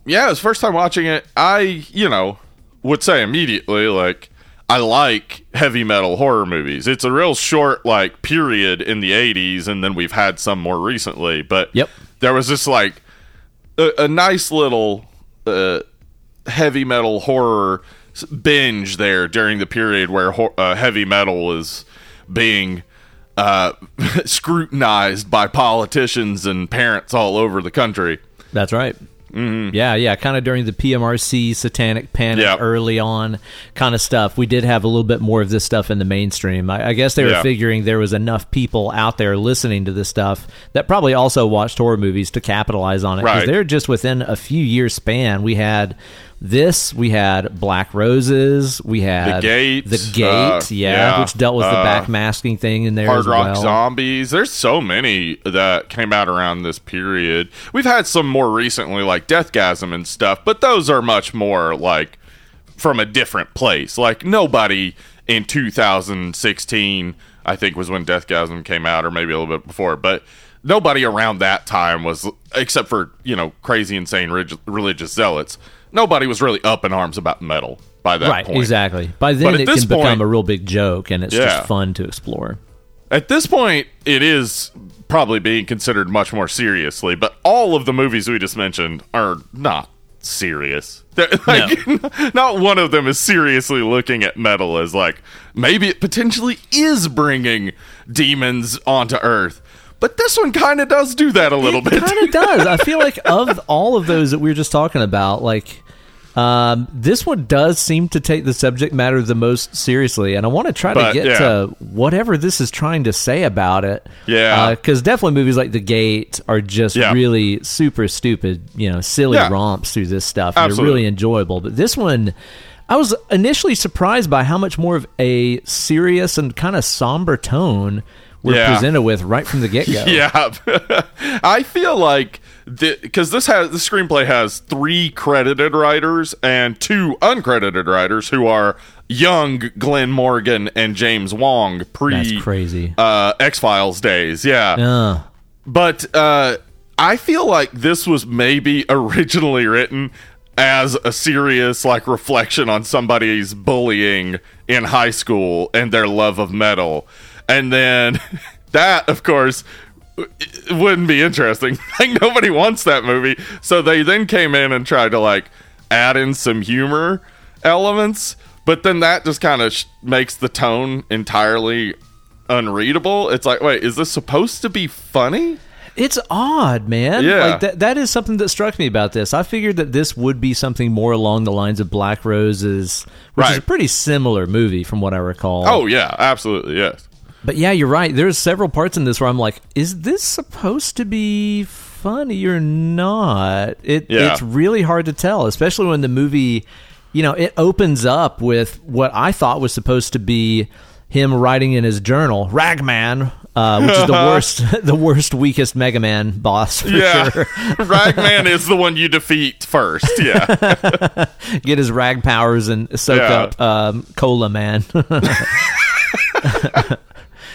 yeah, it was first time watching it. I, you know, would say immediately like I like heavy metal horror movies. It's a real short like period in the 80s and then we've had some more recently, but Yep. there was this like a, a nice little uh, heavy metal horror binge there during the period where hor- uh, heavy metal was being uh, [LAUGHS] scrutinized by politicians and parents all over the country. That's right. Mm-hmm. Yeah, yeah, kind of during the PMRC satanic panic early on kind of stuff. We did have a little bit more of this stuff in the mainstream. I, I guess they were Yeah. figuring there was enough people out there listening to this stuff that probably also watched horror movies to capitalize on it. Right. they're just within a few years span. We had this, we had Black Roses, we had The Gate, the Gate, uh, yeah, yeah, which dealt with the uh, backmasking thing in there Hard Rock well. Zombies. There's so many that came out around this period. We've had some more recently, like Deathgasm and stuff, but those are much more like from a different place. Like nobody in 2016, I think, was when Deathgasm came out, or maybe a little bit before, but nobody around that time was, except for you know crazy, insane religious zealots. Nobody was really up in arms about metal by that Right, point. exactly. By then, it can become a real big joke, and it's Yeah. just fun to explore. At this point, it is probably being considered much more seriously, but all of the movies we just mentioned are not serious. [LAUGHS] Like, [LAUGHS] not one of them is seriously looking at metal as like maybe it potentially is bringing demons onto Earth. But this one kind of does do that a little bit. kind of does. I feel like [LAUGHS] of all of those that we were just talking about, like um, this one does seem to take the subject matter the most seriously, and I want to try But, to get yeah. to whatever this is trying to say about it. Yeah. because definitely movies like The Gate are just Yeah. really super stupid, you know, silly Yeah. romps through this stuff. They're really enjoyable, but this one. I was initially surprised by how much more of a serious and kind of somber tone we're Yeah. presented with right from the get go. [LAUGHS] Yeah, [LAUGHS] I feel like because this has the screenplay has three credited writers and two uncredited writers who are young Glenn Morgan and James Wong pre That's crazy. uh, X Files days. Yeah, Uh, but uh, I feel like this was maybe [LAUGHS] originally written as a serious like reflection on somebody's bullying in high school and their love of metal and then [LAUGHS] that of course wouldn't be interesting [LAUGHS] like nobody wants that movie so they then came in and tried to like add in some humor elements but then that just kind of sh- makes the tone entirely unreadable it's like wait is this supposed to be funny It's odd, man. Yeah. Like that that is something that struck me about this. I figured that this would be something more along the lines of Black Roses, which is a pretty similar movie from what I recall. Oh yeah, absolutely yes. But yeah, you're right. There's several parts in this where I'm like, is this supposed to be funny or not? It Yeah. it's really hard to tell, especially when the movie, you know, it opens up with what I thought was supposed to be him writing in his journal, Ragman, uh, which is the worst, [LAUGHS] the worst, weakest Mega Man boss for Yeah, sure. [LAUGHS] Ragman is the one you defeat first. Yeah, [LAUGHS] Get his rag powers and soak Yeah. up um, Cola Man.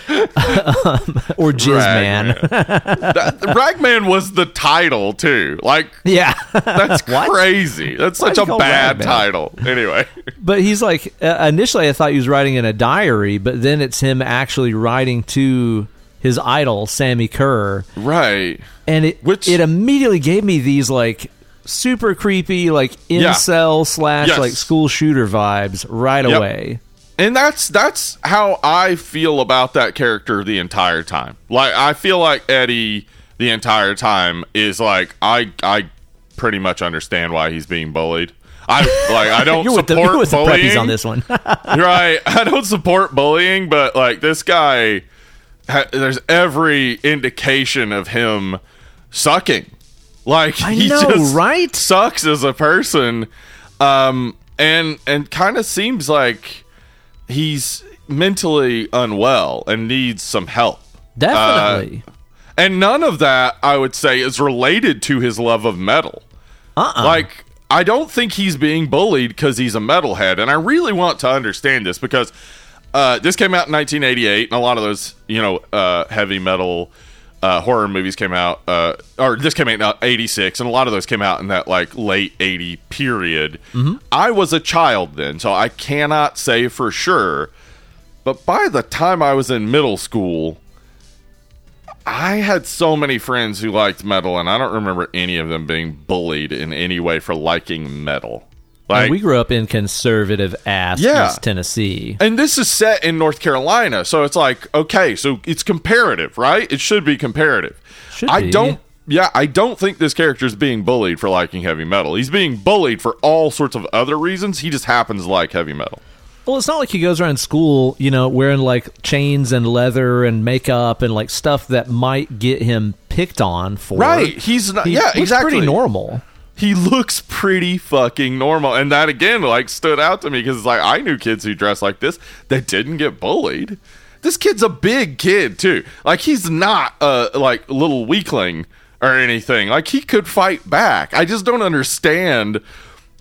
Um, [LAUGHS] or Jizz Man. [LAUGHS] That- Ragman was the title too. Like Yeah. that's [LAUGHS] crazy. That's such a bad Ragman? title. Anyway, But he's like, uh, initially I thought he was writing in a diary, but then it's him actually writing to his idol, Sammi Curr. right? And it, Which- it immediately gave me these like super creepy, like Yeah. incel slash Yes. like school shooter vibes right Yep. away. And that's that's how I feel about that character the entire time. Like I feel like Eddie the entire time is like I I pretty much understand why he's being bullied. I like I [LAUGHS] don't You're with, the, support you're with bullying. on this one. [LAUGHS] right. I don't support bullying, but like this guy, ha- there's every indication of him sucking. Like I he know, just right? sucks as a person, um, and and kind of seems like he's mentally unwell and needs some help. Definitely. And none of that, I would say, is related to his love of metal. Uh-uh. Like, I don't think he's being bullied because he's a metalhead. And I really want to understand this because uh, this came out in 1988, and a lot of those, you know, uh, heavy metal uh, horror movies came out, uh, or this came out in '86, and a lot of those came out in that like late '80 period. I was a child then, so I cannot say for sure. But by the time I was in middle school, I had so many friends who liked metal, and I don't remember any of them being bullied in any way for liking metal. Like, And we grew up in conservative ass Yeah. East Tennessee. and this is set in North Carolina, so it's like okay, so it's comparative, right? It should be comparative. Should I be. don't. Yeah, I don't think this character is being bullied for liking heavy metal. He's being bullied for all sorts of other reasons. He just happens to like heavy metal. Well, it's not like he goes around school, you know, wearing like chains and leather and makeup and like stuff that might get him picked on for. Right? He's not. He yeah, looks exactly. Pretty normal. He looks pretty fucking normal. And that again like stood out to me because it's like i knew kids who dress like this that didn't get bullied. This kid's a big kid too. Like he's not a like little weakling or anything. Like he could fight back. I just don't understand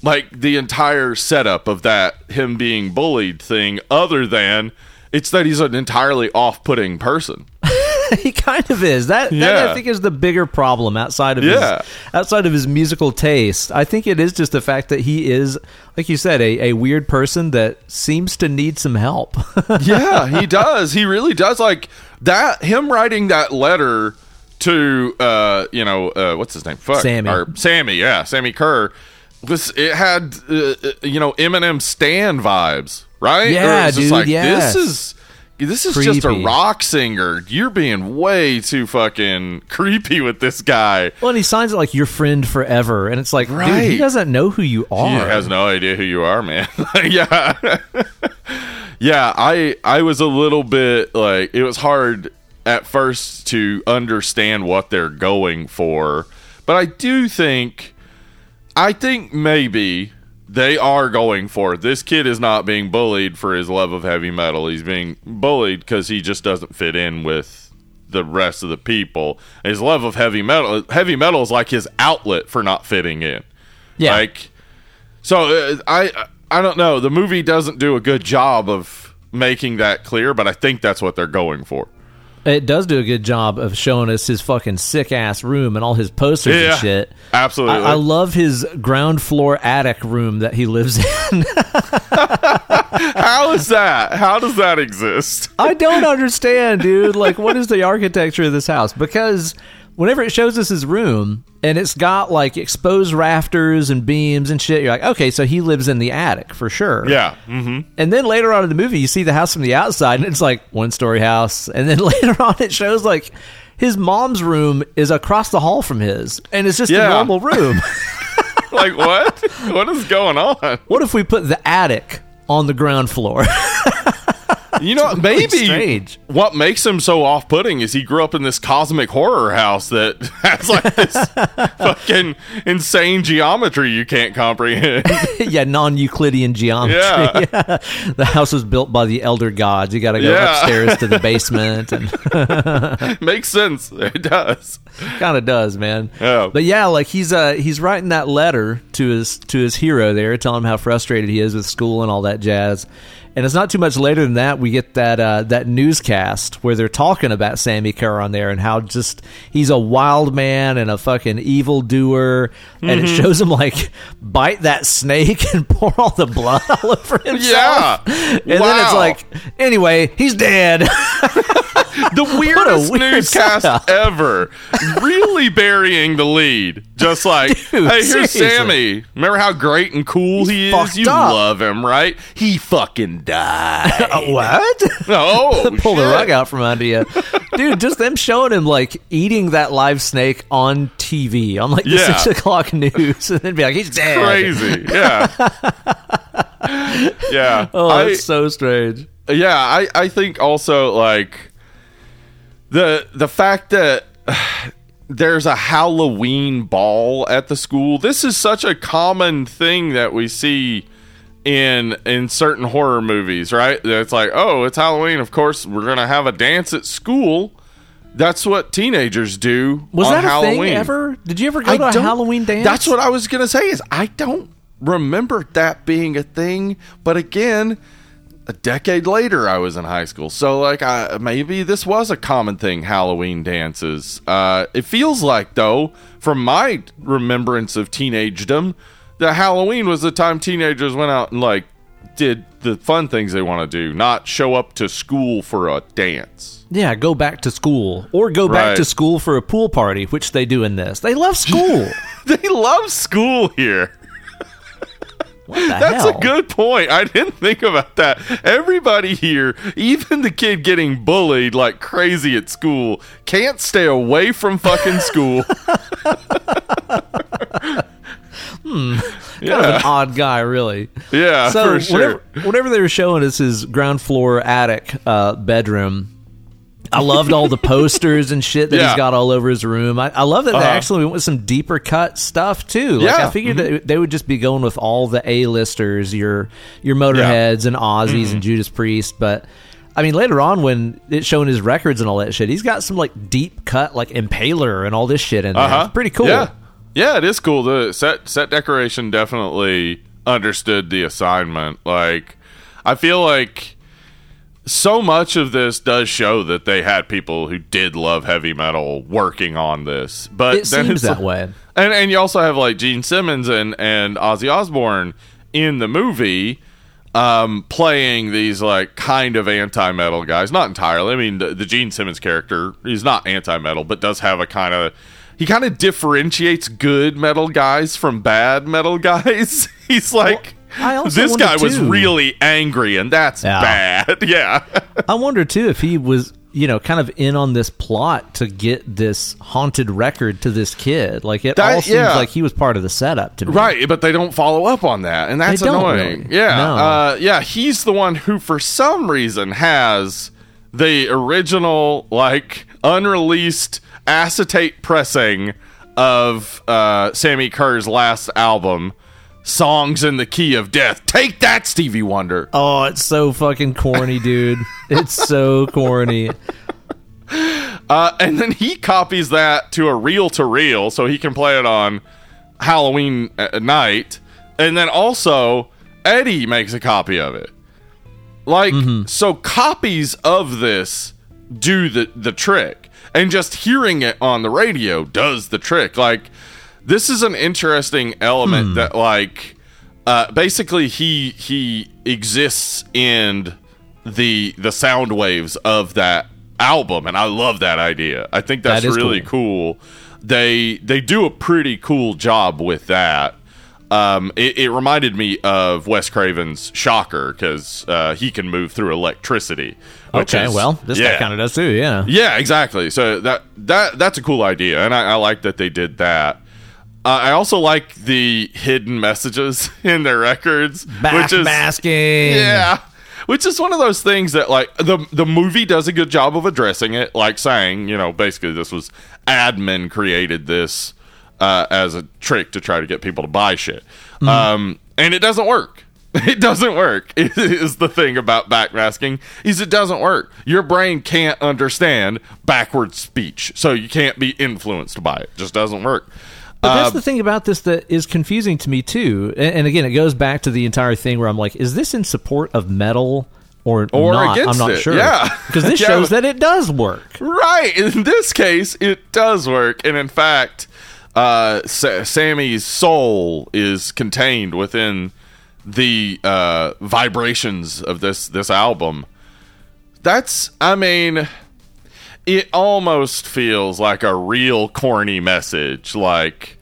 like the entire setup of that him being bullied thing other than it's that he's an entirely off-putting person [LAUGHS] [LAUGHS] he kind of is. That, that I think is the bigger problem outside of Yeah. his outside of his musical taste. I think it is just the fact that he is, like you said, a, a weird person that seems to need some help. [LAUGHS] yeah, he does. He really does. Like that. Him writing that letter to uh, you know, uh, what's his name? Fuck, Sammi. Or Sammi. Yeah, Sammi Curr. Was it had uh, uh, you know Eminem Stan vibes, right? Yeah, Or it's just dude, Like, yes. This is. This is just a rock singer. You're being way too fucking creepy with this guy. well, and he signs it like your friend forever, and it's like, dude, he doesn't know who you are. He has no idea who you are, man. [LAUGHS] yeah. yeah, I I was a little bit like it was hard at first to understand what they're going for. But I do think I think maybe they are going for it. This kid is not being bullied for his love of heavy metal. He's being bullied because he just doesn't fit in with the rest of the people. His love of heavy metal, heavy metal is like his outlet for not fitting in. yeah, Like, so uh, I I don't know. The movie doesn't do a good job of making that clear, but I think that's what they're going for. It does do a good job of showing us his fucking sick ass room and all his posters Yeah, and shit. absolutely. I, I love his ground floor attic room that he lives in. [LAUGHS] How is that? How does that exist? I don't understand, dude. Like, what is the architecture of this house? Because whenever it shows us his room and it's got like exposed rafters and beams and shit, you're like, okay, so he lives in the attic for sure. Yeah. hmm And then later on in the movie, you see the house from the outside and it's like one story house. And then [LAUGHS] later on, it shows like his mom's room is across the hall from his and it's just Yeah. a normal room. [LAUGHS] Like what? what is going on? what if we put the attic on the ground floor? [LAUGHS] [LAUGHS] You know, maybe strange. what makes him so off-putting is he grew up in this cosmic horror house that [LAUGHS] has like this [LAUGHS] fucking insane geometry you can't comprehend. yeah, non Euclidean geometry. Yeah. The house was built by the elder gods. You got to go Yeah. upstairs to the basement, and Makes sense. It does. kind of does, man. Yeah. But yeah, like he's uh he's writing that letter to his to his hero there, telling him how frustrated he is with school and all that jazz. And it's not too much later than that we get that uh, that newscast where they're talking about Sammi Curr on there and how just he's a wild man and a fucking evil doer, and Mm-hmm. it shows him like bite that snake [LAUGHS] and pour all the blood all over himself. Yeah. And then it's like, anyway, he's dead. [LAUGHS] the weirdest weird newscast setup. ever. Really burying the lead. Just like, [LAUGHS] Dude, hey, here's seriously. Sammi. Remember how great and cool he is? You up. love him, right? He fucking died. [LAUGHS] what? oh, [LAUGHS] pull the rug out from under you. Dude, just them showing him like eating that live snake on TV on like the Yeah. six o'clock news and then be like, he's dead. Crazy. Yeah. yeah. Oh, I- that's so strange. yeah i i think also like the the fact that there's a halloween ball at the school this is such a common thing that we see in in certain horror movies right it's like oh it's halloween of course we're gonna have a dance at school that's what teenagers do Was on that a halloween thing ever? Did you ever go I to a Halloween dance? That's what I was gonna say. Is I don't remember that being a thing. But again, a decade later I was in high school. So like I, maybe this was a common thing Halloween dances. Uh, it feels like though from my remembrance of teenagedom that Halloween was the time teenagers went out and like did the fun things they want to do, not show up to school for a dance. Yeah, go back to school or go back to school for a pool party, which they do in this. They love school. [LAUGHS] They love school here. That's hell? a good point. I didn't think about that. Everybody here, even the kid getting bullied like crazy at school, can't stay away from fucking school. [LAUGHS] kind of an odd guy, really. Yeah, so for sure. whatever, whatever they were showing us his ground floor attic uh, bedroom. I loved all the posters and shit that Yeah. he's got all over his room. I, I love that they Uh-huh. actually went with some deeper cut stuff too. Like Yeah. Mm-hmm. I figured that they would just be going with all the A listers, your your Motorheads and Ozzy's Mm-hmm. and Judas Priest. But I mean, later on when it's showing his records and all that shit, he's got some like deep cut like Impaler and all this shit in there. Uh-huh. It's pretty cool. Yeah. Yeah, it is cool. The set set decoration definitely understood the assignment. Like I feel like so much of this does show that they had people who did love heavy metal working on this. But It then seems that way. And and you also have like Gene Simmons and and Ozzy Osbourne in the movie um playing these like kind of anti-metal guys not entirely i mean the, the gene simmons character is not anti-metal but does have a kind of he kind of differentiates good metal guys from bad metal [LAUGHS] guys he's like also this guy was really angry and that's Yeah. bad [LAUGHS] yeah I wonder too if he was, you know, kind of in on this plot to get this haunted record to this kid. Like it That- all seems yeah. like he was part of the setup to me. Right, but they don't follow up on that, and that's annoying. really. Yeah, No. uh, yeah, he's the one who, for some reason, has the original, like, unreleased acetate pressing of uh, Sammi Curr's last album, "Songs in the Key of Death." Take that, Stevie Wonder. Oh, it's so fucking corny, dude. [LAUGHS] it's so corny. Uh, and then he copies that to a reel to reel so he can play it on Halloween uh, night. And then also, Eddie makes a copy of it. Like, so copies of this do the, the trick. And just hearing it on the radio does the trick. Like, this is an interesting element that, like, uh, basically he he exists in the the sound waves of that album and i love that idea i think that's That really cool. they they do a pretty cool job with that um, it, it reminded me of Wes Craven's Shocker because uh, he can move through electricity. which Okay, is- well, this guy kind of does too. Yeah. Yeah, exactly. So that that that's a cool idea, and I, I like that they did that. Uh, I also like the hidden messages [LAUGHS] in their records, which is Backmasking. yeah, which is one of those things that like the the movie does a good job of addressing it, like saying you know basically this was admin created this uh, as a trick to try to get people to buy shit, um, and it doesn't work. [LAUGHS] It doesn't work. [LAUGHS] Is the thing about backmasking is it doesn't work. Your brain can't understand backward speech, so you can't be influenced by it. Just doesn't work. But that's Uh, the thing about this that is confusing to me too. And, and again, it goes back to the entire thing where I'm like, is this in support of metal or, Or not? against I'm not it, sure. yeah. Because this [LAUGHS] Yeah, shows that it does work. Right. In this case, it does work, and in fact, uh, Sa- Sammi's soul is contained within the uh, vibrations of this this album. That's, I mean, it almost feels like a real corny message. Like,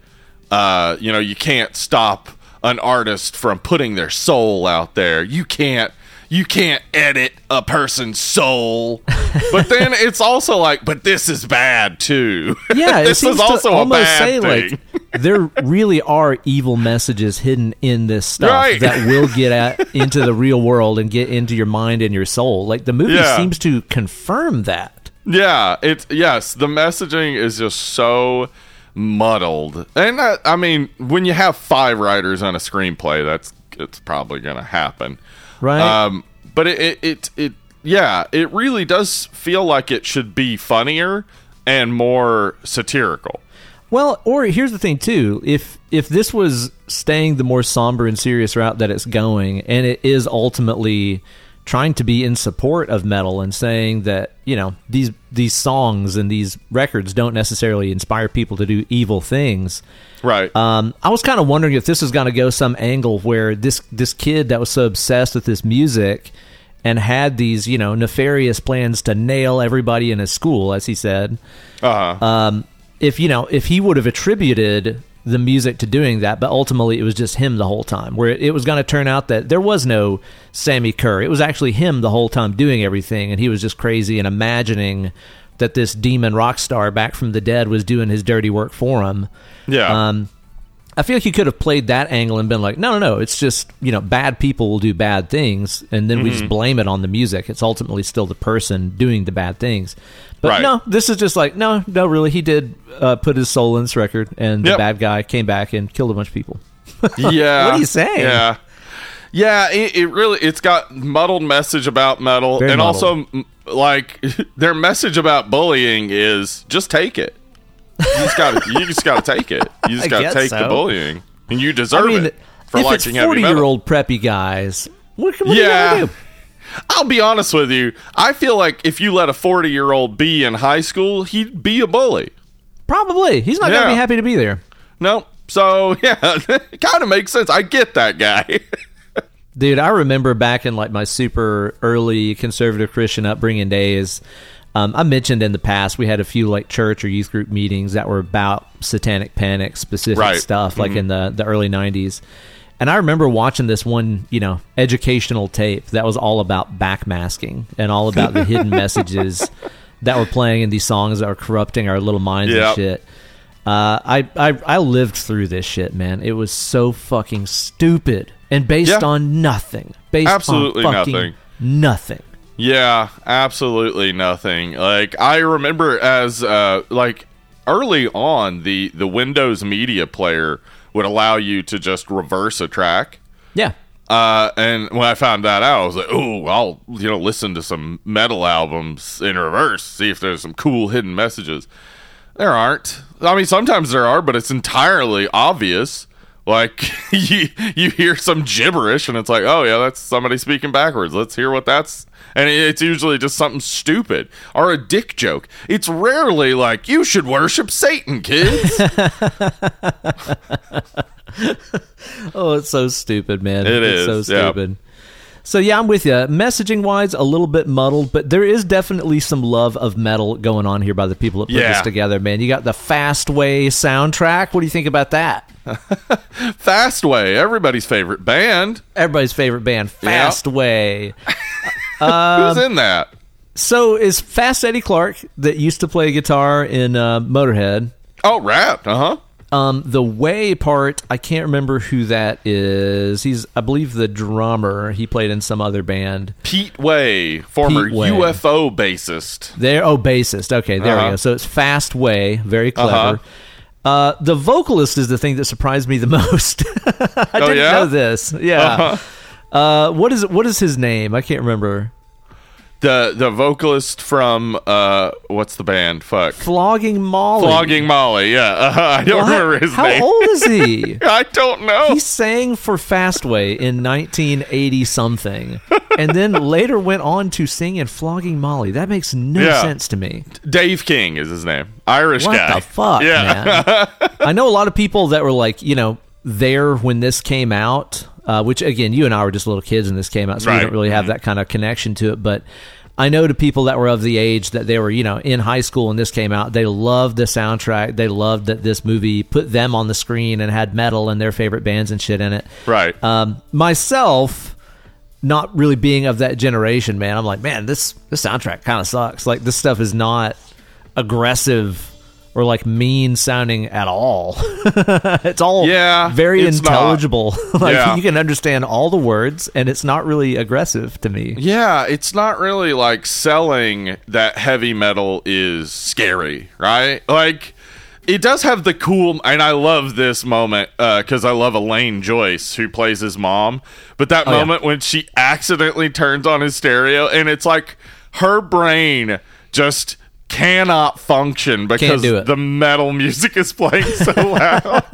uh, you know, you can't stop an artist from putting their soul out there. You can't you can't edit a person's soul. [LAUGHS] but then it's also like, but this is bad too. [LAUGHS] Yeah, this is also a almost bad say thing. like [LAUGHS] there really are evil messages hidden in this stuff Right. that will get at into the real world and get into your mind and your soul. Like the movie Yeah. seems to confirm that. Yeah, it's yes, the messaging is just so muddled. And that, I mean, when you have five writers on a screenplay, that's it's probably going to happen. Right. Um but it, it it it yeah, it really does feel like it should be funnier and more satirical. Well, or here's the thing too: if if this was staying the more somber and serious route that it's going, and it is ultimately trying to be in support of metal and saying that you know these these songs and these records don't necessarily inspire people to do evil things. Right. Um, I was kind of wondering if this was going to go some angle where this this kid that was so obsessed with this music and had these you know nefarious plans to nail everybody in his school, as he said. uh-huh. Um, if you know if he would have attributed the music to doing that, but ultimately it was just him the whole time. Where it, it was going to turn out that there was no Sammi Curr. It was actually him the whole time doing everything, and he was just crazy and imagining that this demon rock star back from the dead was doing his dirty work for him. yeah. Um, I feel like you could have played that angle and been like, no, no, no, it's just you know bad people will do bad things, and then we just blame it on the music. It's ultimately still the person doing the bad things. But Right. no, this is just like no, no, really, he did uh, put his soul in this record, and the bad guy came back and killed a bunch of people. [LAUGHS] yeah. What are you saying? Yeah. Yeah, it, it really it's got muddled message about metal Very and muddled. also like [LAUGHS] their message about bullying is just take it. You just got to you just got to take it. You just got to take the bullying. And you I deserve mean, it for if it's liking heavy Forty-year-old preppy guys, what, what Yeah. do? I'll be honest with you. I feel like if you let a 40-year-old be in high school, he'd be a bully. Probably he's not Yeah. gonna be happy to be there. No. So, [LAUGHS] yeah, it kind of makes sense. I get that guy. [LAUGHS] Dude, I remember back in like my super early conservative Christian upbringing days. Um, I mentioned in the past we had a few like church or youth group meetings that were about satanic panic specific Right. stuff, like in the the early '90s. And I remember watching this one, you know, educational tape that was all about backmasking and all about the hidden [LAUGHS] messages that were playing in these songs that were corrupting our little minds Yep. and shit. Uh, I, I I lived through this shit, man. It was so fucking stupid and based Yeah. on nothing. Based Absolutely on fucking nothing. Nothing. Yeah, absolutely nothing. Like I remember as uh like early on the the Windows Media Player would allow you to just reverse a track. Yeah. Uh, and when I found that out, I was like, "Oh, I'll you know listen to some metal albums in reverse, see if there's some cool hidden messages." There aren't. I mean, sometimes there are, but it's entirely obvious. Like [LAUGHS] you, you hear some gibberish, and it's like, "Oh yeah, that's somebody speaking backwards." Let's hear what that's. And it's usually just something stupid or a dick joke. It's rarely like you should worship Satan, kids. [LAUGHS] Oh, it's so stupid, man. It it's is, so stupid. So yeah, I'm with you. Messaging wise, a little bit muddled, but there is definitely some love of metal going on here by the people that put Yeah. this together, man. You got the Fastway soundtrack. What do you think about that? [LAUGHS] Fastway, everybody's favorite band. Everybody's favorite band, Fastway. [LAUGHS] Who's in that? So is Fast Eddie Clarke that used to play guitar in uh, Motorhead? Oh, Rat. Uh huh. Um, the Way part, I can't remember who that is. He's, I believe, the drummer. He played in some other band. Pete Way, former Pete Way. UFO bassist. There, oh, bassist. Okay, there we Uh-huh. go. So it's Fast Way, very clever. uh the vocalist is the thing that surprised me the [LAUGHS] most. [LAUGHS] I Oh, didn't yeah? know this. Yeah. Uh-huh. Uh, what is what is his name? I can't remember. The the vocalist from uh what's the band? Fuck. Flogging Molly. Flogging Molly. Yeah, uh, [LAUGHS] I don't What? remember his How name. How old is he? [LAUGHS] I don't know. he sang for Fastway in 1980 something, and then later went on to sing in Flogging Molly. That makes no Yeah. sense to me. Dave King is his name. Irish What guy. What the fuck, Yeah. man? [LAUGHS] I know a lot of people that were like, you know, there when this came out. Uh, which again, you and I were just little kids when this came out, so we Right. don't really have that kind of connection to it. But I know to people that were of the age that they were, you know, in high school when this came out, they loved the soundtrack. They loved that this movie put them on the screen and had metal and their favorite bands and shit in it. Right. Um, myself, not really being of that generation, man, I'm like, man, this this soundtrack kind of sucks. Like this stuff is not aggressive or like mean sounding at all. [LAUGHS] it's all Yeah, very it's intelligible. [LAUGHS] like Yeah. you can understand all the words and it's not really aggressive to me. Yeah, it's not really like selling that heavy metal is scary, right? Like it does have the cool and I love this moment uh, because I love Elaine Joyce who plays his mom. But that Oh, yeah. moment when she accidentally turns on his stereo and it's like her brain just cannot function because the metal music is playing so [LAUGHS] loud.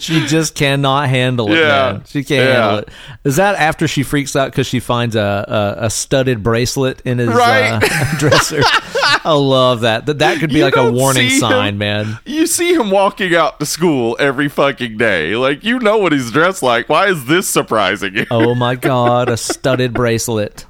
she just cannot handle it. Yeah. man. she can't Yeah. handle it. Is that after she freaks out because she finds a, a a studded bracelet in his Right. uh, [LAUGHS] dresser? I love that. That that could be You like a warning sign, him- man. You see him walking out to school every fucking day. Like you know what he's dressed like. Why is this surprising you? Oh my god, a [LAUGHS] studded bracelet.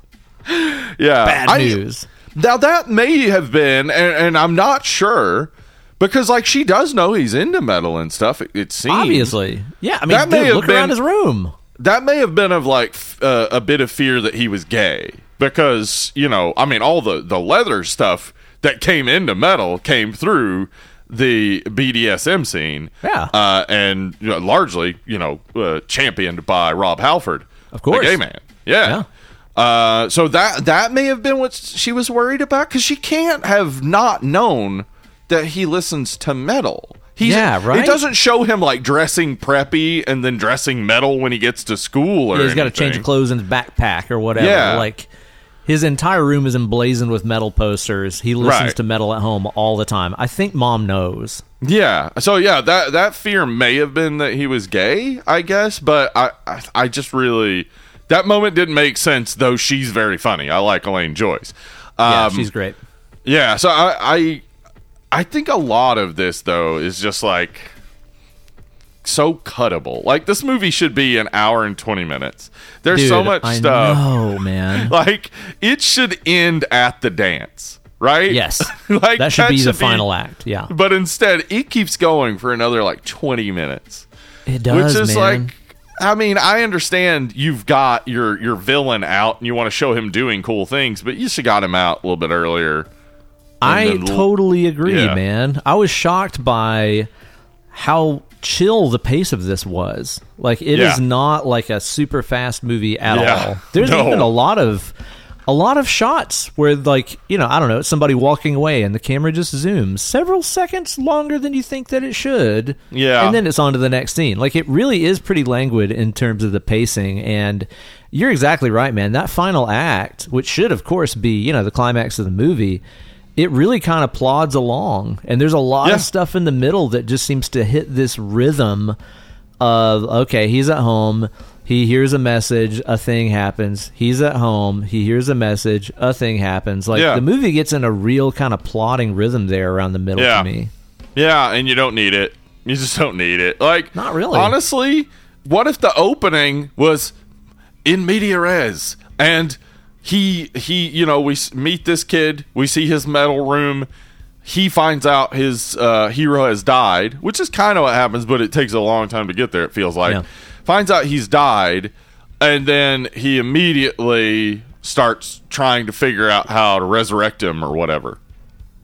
yeah. Bad I- news. Now that may have been, and, and I'm not sure because like she does know he's into metal and stuff. It, it seems Obviously, yeah. I mean, That may have look around been- his room. that may have been of like uh, a bit of fear that he was gay because you know I mean all the the leather stuff that came into metal came through the BDSM scene, Yeah. uh, and you know, largely you know uh, championed by Rob Halford, Of course. the gay man, yeah. Uh, so that that may have been what she was worried about because she can't have not known that he listens to metal. He's, Yeah, right? It doesn't show him like dressing preppy and then dressing metal when he gets to school or Yeah, he's got to change of clothes in his backpack or whatever. Yeah. Like his entire room is emblazoned with metal posters. He listens Right. to metal at home all the time. I think mom knows. Yeah. So yeah, that that fear may have been that he was gay, I guess, but I I, I just really that moment didn't make sense. Though she's very funny. I like Elaine Joyce. Yeah, Um, she's great. Yeah, so I, I I think a lot of this though is just like so cuttable. Like this movie should be an hour and twenty minutes. There's Dude, so much I stuff. Oh man. [LAUGHS] Like it should end at the dance, right? Yes, [LAUGHS] like that should be the final act. Yeah, But instead, it keeps going for another like twenty minutes, it does, which is man. like. I mean, I understand you've got your your villain out and you want to show him doing cool things, but you should got him out a little bit earlier. I then- totally agree, Yeah. man. I was shocked by how chill the pace of this was. Like it is Yeah. not like a super fast movie at Yeah. all. There's [LAUGHS] No. even a lot of a lot of shots where like, you know, I don't know, it's somebody walking away and the camera just zooms several seconds longer than you think that it should. Yeah. And then it's on to the next scene. Like it really is pretty languid in terms of the pacing and you're exactly right, man. That final act, which should of course be, you know, the climax of the movie, it really kind of plods along and there's a lot Yeah. of stuff in the middle that just seems to hit this rhythm of okay he's at home he hears a message a thing happens he's at home he hears a message a thing happens like Yeah. the movie gets in a real kind of plotting rhythm there around the middle Yeah. to me Yeah, and you don't need it. You just don't need it. Like Not really. Honestly, what if the opening was in media res and he he you know we meet this kid, we see his metal room. He finds out his uh, hero has died, which is kind of what happens, but it takes a long time to get there. It feels like Yeah. Finds out he's died, and then he immediately starts trying to figure out how to resurrect him or whatever.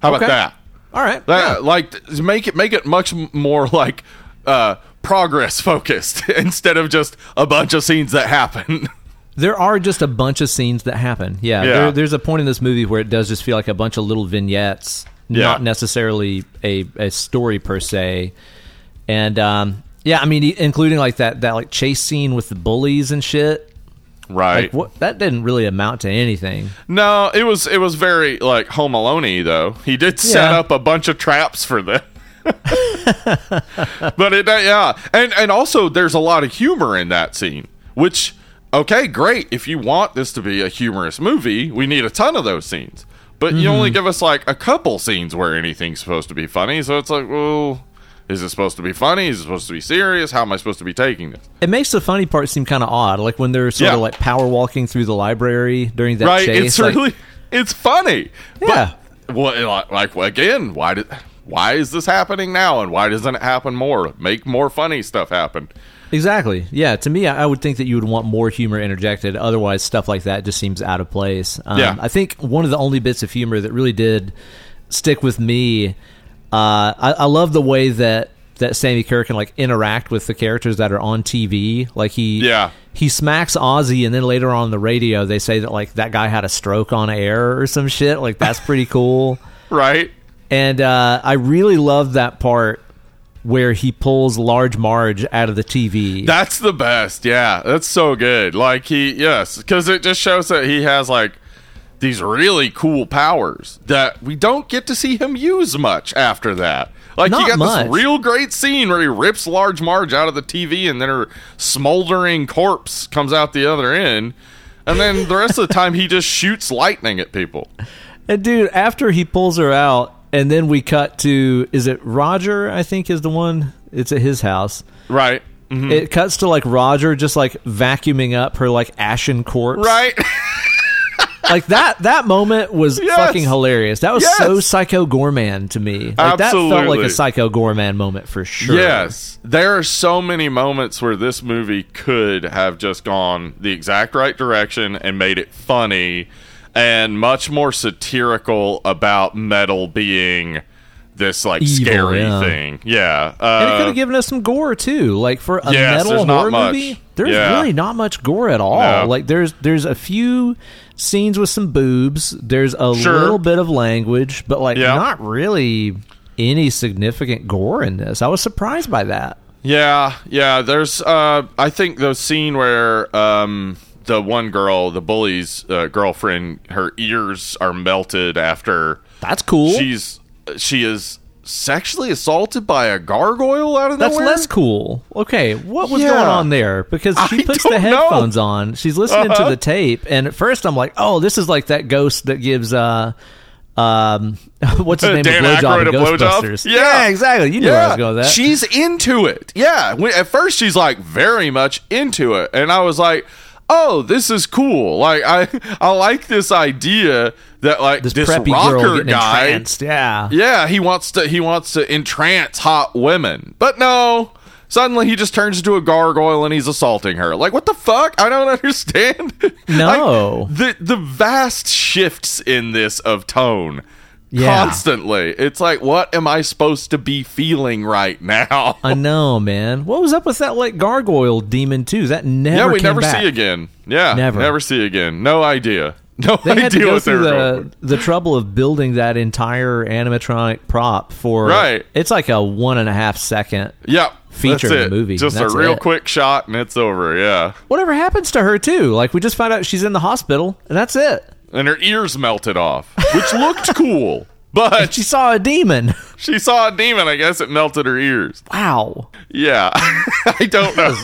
How Okay. about that? all right That, yeah. like make it make it much more like uh progress focused [LAUGHS] instead of just a bunch of scenes that happen [LAUGHS] there are just a bunch of scenes that happen yeah, Yeah. There, there's a point in this movie where it does just feel like a bunch of little vignettes Yeah. not necessarily a, a story per se and um yeah i mean including like that that like chase scene with the bullies and shit right Like what? That didn't really amount to anything. no it was it was very like home alone though he did set Yeah. up a bunch of traps for them [LAUGHS] but it yeah and and also there's a lot of humor in that scene which okay great if you want this to be a humorous movie we need a ton of those scenes but you Mm-hmm. only give us like a couple scenes where anything's supposed to be funny so it's like well is it supposed to be funny is it supposed to be serious how am i supposed to be taking this It makes the funny part seem kind of odd, like when they're sort Yeah. of like power walking through the library during that right chase. it's like- really it's funny Yeah. but what like again why did why is this happening now and why doesn't it happen more make more funny stuff happen exactly. Yeah. To me, I I would think that you would want more humor interjected. Otherwise, stuff like that just seems out of place. Um, Yeah. I think one of the only bits of humor that really did stick with me. Uh, I, I love the way that that Sammi Curr can like interact with the characters that are on TV. Like he Yeah. he smacks Ozzy, and then later on the radio they say that like that guy had a stroke on air or some shit. Like that's pretty cool. [LAUGHS] right And uh, I really love that part where he pulls Large Marge out of the TV. That's the best. Yeah, that's so good. Like he, yes, because it just shows that he has like these really cool powers that we don't get to see him use much after that. Like Not you got much. this real great scene where he rips Large Marge out of the TV and then her smoldering corpse comes out the other end. And then the rest of the time he just shoots lightning at people. And dude, after he pulls her out, and then we cut to is it Roger? I think is the one. It's at his house. Right. Mhm. It cuts to like Roger just like vacuuming up her like ashen corpse. Right. [LAUGHS] Like that that moment was Yes. fucking hilarious. That was Yes. so Psycho Goreman to me. Like that felt like a Psycho Goreman moment for sure. Yes. There are so many moments where this movie could have just gone the exact right direction and made it funny and much more satirical about metal being this like Evil, scary yeah. thing. Yeah. And it could Uh, have given us some gore too. Like for a Yes, metal horror movie, there's Yeah. really not much gore at all. No. Like there's there's a few scenes with some boobs. There's a Sure. little bit of language, but like Yeah. not really any significant gore in this. I was surprised by that. Yeah, yeah. There's, uh, I think the scene where um, the one girl, the bully's uh, girlfriend, her ears are melted after That's cool. she's she is sexually assaulted by a gargoyle out of That's nowhere. less cool. Okay, what was Yeah. going on there? Because she puts the don't know. headphones on. She's listening Uh-huh. to the tape, and at first I'm like, "Oh, this is like that ghost that gives uh, um, [LAUGHS] what's his [LAUGHS] name? Dan blowjob Aykroyd in a blowjob? Ghostbusters. Yeah. exactly. You knew where I was going with that. She's into it. Yeah. At first, she's like very much into it, and I was like, "Oh, this is cool." Like I, [LAUGHS] I like this idea that like this, this, preppy rocker guy. entranced. Yeah. Yeah, he wants to. He wants to entrance hot women, but no. Suddenly, he just turns into a gargoyle and he's assaulting her. Like, what the fuck? I don't [LAUGHS] understand. No. Like, the the vast shifts in this of tone Yeah. constantly. It's like, what am I supposed to be feeling right now? [LAUGHS] I know, man. What was up with that like gargoyle demon too? That never. yeah, we never back. see again. Yeah, Never. never see again. No idea. [LAUGHS] No They idea had to go through the the trouble of building that entire animatronic prop for. Right. It's like a one and a half second. Yep. feature in the movie. Just That's a real it. quick shot and it's over. Yeah. Whatever happens to her too? Like we just found out she's in the hospital, and that's it. and her ears melted off, which looked cool. But She saw a demon. [LAUGHS] she saw a demon. I guess it melted her ears. Wow, Yeah, [LAUGHS] I don't know.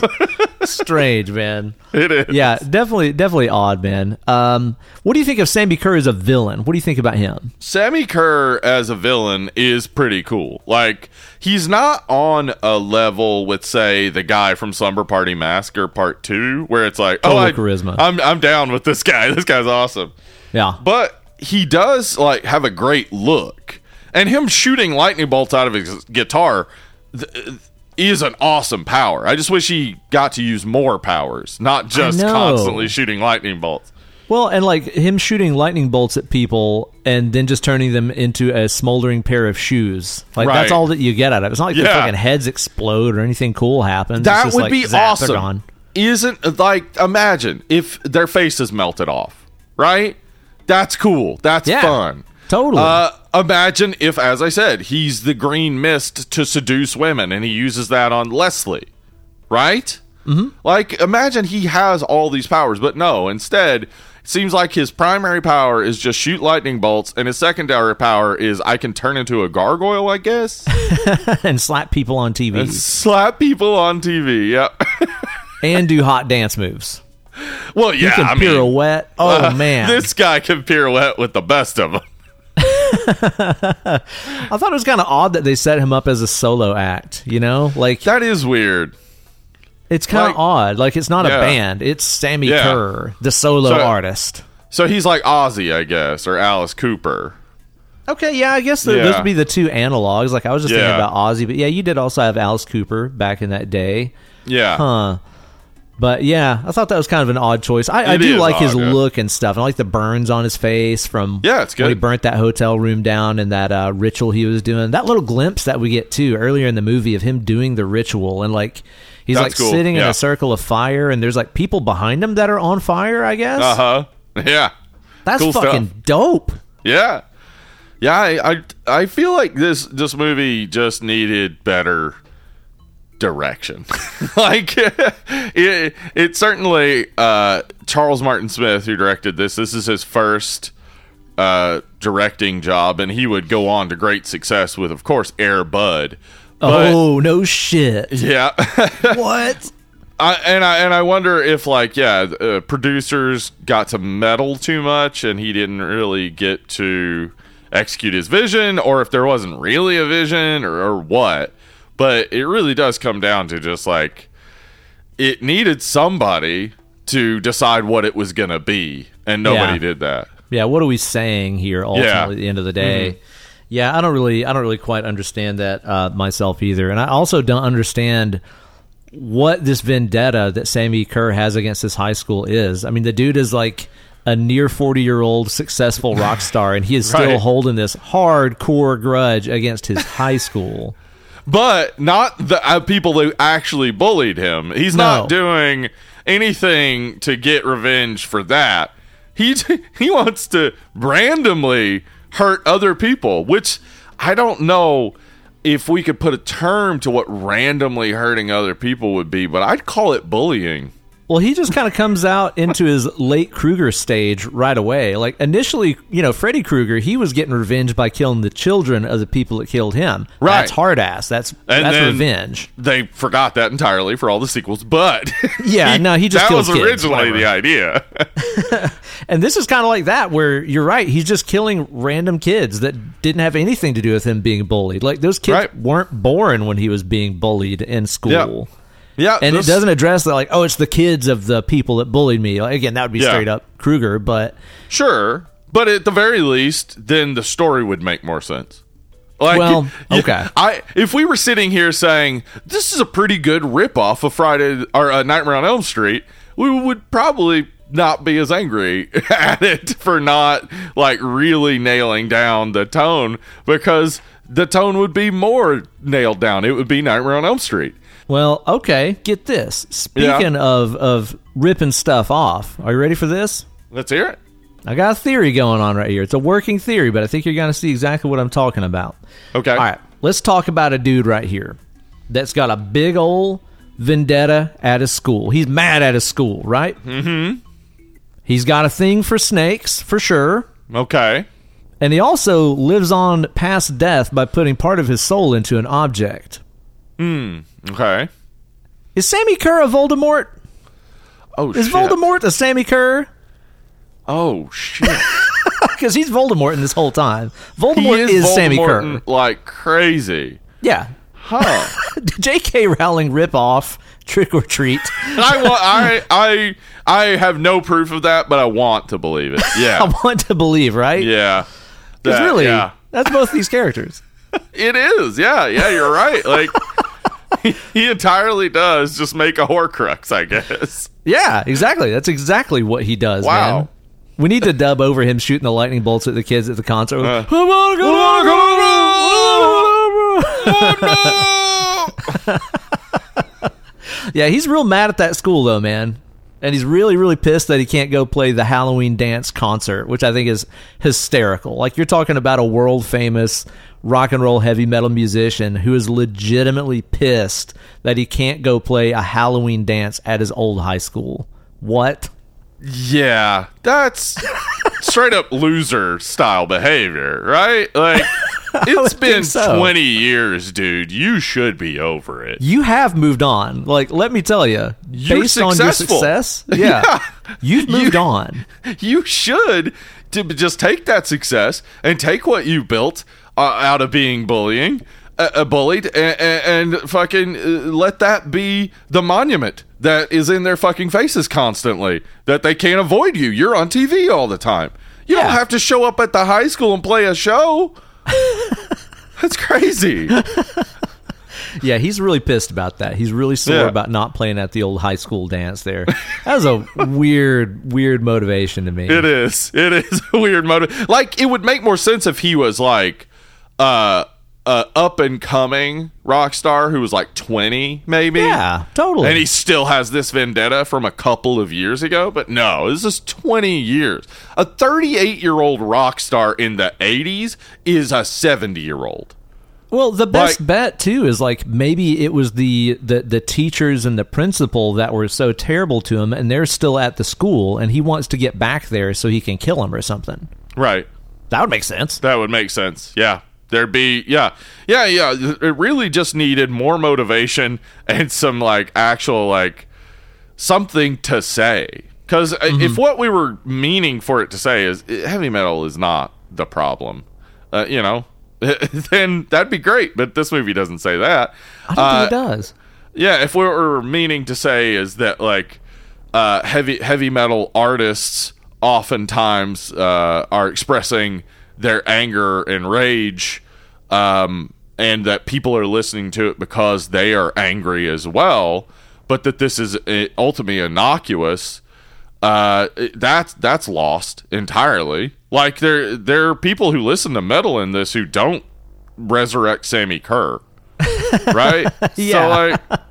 strange, man. [LAUGHS] it is. Yeah, definitely, definitely odd, man. Um, what do you think of Sammi Curr as a villain? What do you think about him? Sammi Curr as a villain is pretty cool. Like he's not on a level with say the guy from Slumber Party Massacre Part Two, where it's like, Total oh, I, charisma. I'm I'm down with this guy. This guy's awesome. Yeah, But he does like have a great look, and him shooting lightning bolts out of his guitar th- uh, is an awesome power. I just wish he got to use more powers, not just constantly shooting lightning bolts. Well, and like him shooting lightning bolts at people and then just turning them into a smoldering pair of shoes. Like that's all that you get out of it. It's not like their fucking heads explode or anything cool happens. It's That would like, be zap, awesome. Isn't like imagine if their faces melted off, right? That's cool. That's Yeah. fun. Totally. Uh, imagine if, as I said, he's the green mist to seduce women, and he uses that on Leslie, right? Mm-hmm. Like, imagine he has all these powers, but no. Instead, it seems like his primary power is just shoot lightning bolts, and his secondary power is I can turn into a gargoyle, I guess, [LAUGHS] and slap people on TV and slap people on TV. Yep. [LAUGHS] and do hot dance moves. Well, yeah, can I mean, pirouette. [LAUGHS] Oh uh, man, this guy can pirouette with the best of them. [LAUGHS] I thought it was kind of odd that they set him up as a solo act. You know, like That is weird. it's kind of like- odd. Like it's not Yeah. a band; it's Sammi Yeah. Curr, the solo So- artist. So he's like Ozzy, I guess, or Alice Cooper. Okay, yeah, I guess th- Yeah. those would be the two analogs. Like I was just thinking about Ozzy, but yeah, you did also have Alice Cooper back in that day, Yeah. huh? But yeah, I thought that was kind of an odd choice. I, I do like his yeah. look and stuff. I like the burns on his face from Yeah, it's when he burnt that hotel room down and that uh, ritual he was doing. That little glimpse that we get too earlier in the movie of him doing the ritual and like he's That's like cool, sitting in a circle of fire and there's like people behind him that are on fire. I guess Uh huh. [LAUGHS] Yeah. that's cool fucking stuff. dope. Yeah. Yeah. I, I I feel like this this movie just needed better direction. [LAUGHS] like it, it certainly uh, Charles Martin Smith who directed this. This is his first uh, directing job, and he would go on to great success with, of course, Air Bud. But, oh no shit! yeah. [LAUGHS] what? I, and I and I wonder if like yeah, uh, producers got to meddle too much, and he didn't really get to execute his vision, or if there wasn't really a vision, or, or what. But it really does come down to just like it needed somebody to decide what it was gonna be, and nobody Yeah. did that. Yeah, what are we saying here? Ultimately, Yeah. at the end of the day, yeah, I don't really, I don't really quite understand that uh, myself either, and I also don't understand what this vendetta that Sammi Curr has against this high school is. I mean, the dude is like a near forty-year-old successful rock star, and he is [LAUGHS] still Right. holding this hardcore grudge against his high school. But not the uh, people who actually bullied him. He's No. not doing anything to get revenge for that. He [LAUGHS] he wants to randomly hurt other people, which I don't know if we could put a term to what randomly hurting other people would be, but I'd call it bullying. Well, he just kind of comes out into his late Krueger stage right away. Like initially, you know, Freddy Krueger, he was getting revenge by killing the children of the people that killed him. Right. That's hard ass. That's And that's revenge. They forgot that entirely for all the sequels, but [LAUGHS] Yeah, no, he just that was kids, originally whatever. the idea. [LAUGHS] And this is kind of like that, where you're right. He's just killing random kids that didn't have anything to do with him being bullied. Like those kids Right. weren't born when he was being bullied in school. Yeah, And it doesn't address that, like, oh, it's the kids of the people that bullied me. Like, again, that would be Yeah. straight up Krueger, but Sure, but at the very least, then the story would make more sense. Like, Well, [LAUGHS] okay. I if we were sitting here saying this is a pretty good ripoff of Friday or uh, Nightmare on Elm Street, we would probably not be as angry [LAUGHS] at it for not like really nailing down the tone because the tone would be more nailed down. It would be Nightmare on Elm Street. Well, okay, get this. Speaking of of ripping stuff off, are you ready for this? Let's hear it. I got a theory going on right here. It's a working theory, but I think you're going to see exactly what I'm talking about. Okay. All right, let's talk about a dude right here that's got a big old vendetta at his school. He's mad at his school, right? Mm-hmm. He's got a thing for snakes, for sure. Okay. And he also lives on past death by putting part of his soul into an object. Hmm, okay. Is Sammi Curr a Voldemort? Oh, Is shit. Voldemort a Sammi Curr? Oh shit. [LAUGHS] Because he's Voldemort in this whole time. he Voldemort is, is, Sammi Curr. like crazy. Yeah. Huh. [LAUGHS] J.K. Rowling rip off Trick or Treat. I want. I I I have no proof of that, but I want to believe it. [LAUGHS] Yeah. I want to believe, right? yeah. Because really, yeah. that's both these characters. It is. Yeah. Yeah. You're right. Like. [LAUGHS] he- entirely does just make a Horcrux, I guess. Yeah, exactly. That's exactly what he does, Wow. man. We need to dub over him shooting the lightning bolts at the kids at the concert. Uh. Come on, come on, come on. yeah, he's real mad at that school though, man. And he's really, really pissed that he can't go play the Halloween dance concert, which I think is hysterical. Like you're talking about a world famous rock and roll heavy metal musician who is legitimately pissed that he can't go play a Halloween dance at his old high school. What? Yeah, that's straight up loser style behavior, right? Like [LAUGHS] it's been so. 20 years, dude. You should be over it. You have moved on. Like, let me tell you, You're based on your successful. success, [LAUGHS] yeah, Yeah. you've moved You- on. You should to just take that success and take what you built uh, out of being bullying, uh, uh, bullied, and, and fucking uh, let that be the monument that is in their fucking faces constantly. That they can't avoid you. You're on TV all the time. You Yeah. don't have to show up at the high school and play a show. [LAUGHS] That's crazy. [LAUGHS] Yeah, he's really pissed about that. He's really sore Yeah. about not playing at the old high school dance there. That was a [LAUGHS] weird, weird motivation to me. It is. It is a weird motive. Like it would make more sense if he was like uh uh up and coming rock star who was like 20 maybe. Yeah, totally. And he still has this vendetta from a couple of years ago, but no, this is 20 years. A 38-year-old rock star in the 80s is a 70-year-old. Well, the best Like- bet too is like maybe it was the, the the teachers and the principal that were so terrible to him, and they're still at the school, and he wants to get back there so he can kill him or something. Right. That would make sense. That would make sense. Yeah. There'd be yeah. Yeah, yeah. It really just needed more motivation and some like actual like something to say. Cuz if what we were meaning for it to say is eh, heavy metal is not the problem. Uh, you know, [LAUGHS] then that'd be great, but this movie doesn't say that. I don't Uh, think it does. yeah, if what we're meaning to say is that like uh, heavy heavy metal artists oftentimes uh, are expressing their anger and rage, um, and that people are listening to it because they are angry as well, but that this is uh, ultimately innocuous. Uh, that's that's lost entirely. Like there there are people who listen to metal in this who don't resurrect Sammi Curr [LAUGHS] right? Yeah. So like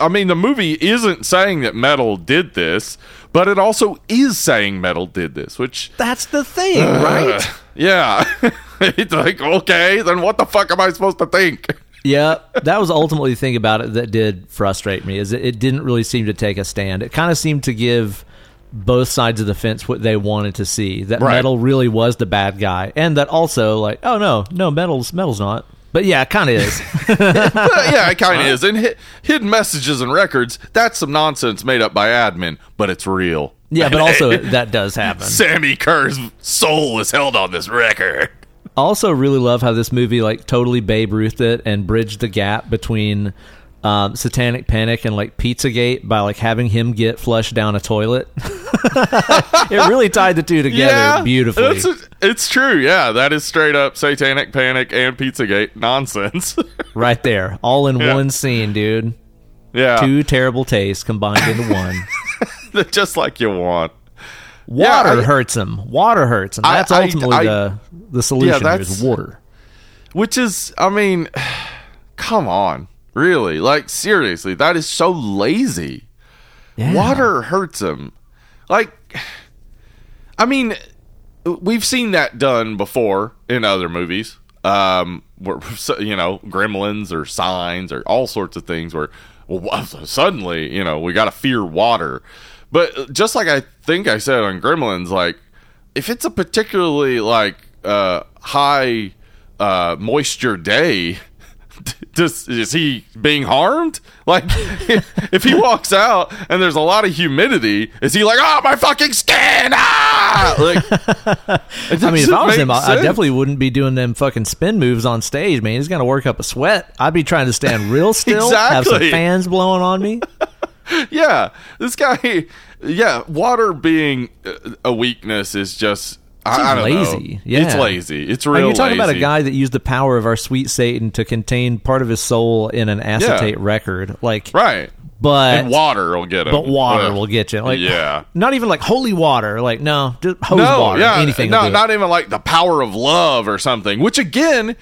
I mean the movie isn't saying that metal did this, but it also is saying metal did this, which That's the thing, uh, right? yeah. [LAUGHS] it's like, okay, then what the fuck am I supposed to think? yeah, that was ultimately the thing about it that did frustrate me is it, it didn't really seem to take a stand. It kind of seemed to give both sides of the fence what they wanted to see. That Right. metal really was the bad guy, and that also like, oh no, no, metal's metal's not. But yeah, it kind of is. [LAUGHS] Yeah, it kind of is. And hi- hidden messages and records, that's some nonsense made up by admin, but it's real. yeah, but also [LAUGHS] that does happen. Sammi Curr's soul is held on this record. also really love how this movie like totally Babe Ruthed it and bridged the gap between um, Satanic Panic and like Pizzagate by like having him get flushed down a toilet. [LAUGHS] it really tied the two [LAUGHS] together beautifully. It's, it's true. Yeah, that is straight up Satanic Panic and Pizzagate nonsense. [LAUGHS] right there, all in Yeah. one scene, dude. yeah, Two terrible tastes combined into one. just like you want. Water I- hurts him. Water hurts him. That's I- ultimately I- the the solution. that's- is water. Which is, I mean, [SIGHS] come on, really? Like seriously, that is so lazy. Yeah. Water hurts him. Like, I mean, we've seen that done before in other movies. Um, where [LAUGHS] you know, Gremlins or Signs or all sorts of things where well, suddenly you know we got to fear water. But just like I think I said on Gremlins, like if it's a particularly like uh, high uh, moisture day, does is he being harmed? Like, [LAUGHS] if he walks out and there's a lot of humidity, is he like, oh my fucking skin? Ah! Like, [LAUGHS] I mean, if I was him, I, I definitely wouldn't be doing them fucking spin moves on stage, man. He's gonna work up a sweat. I'd be trying to stand real [LAUGHS] still, have some Exactly. fans blowing on me. yeah, this guy, yeah, water being a weakness is just. I, I lazy. know. Yeah. It's lazy. It's I real. mean, you're talking about a guy that used the power of our sweet Satan to contain part of his soul in an acetate Yeah. record, like, right? but and water will get him. but water Ugh. will get you. Like, Yeah. not even like holy water. Like, no, just hose no, water. yeah, anything. No, will do it. not even like the power of love or something. Which again,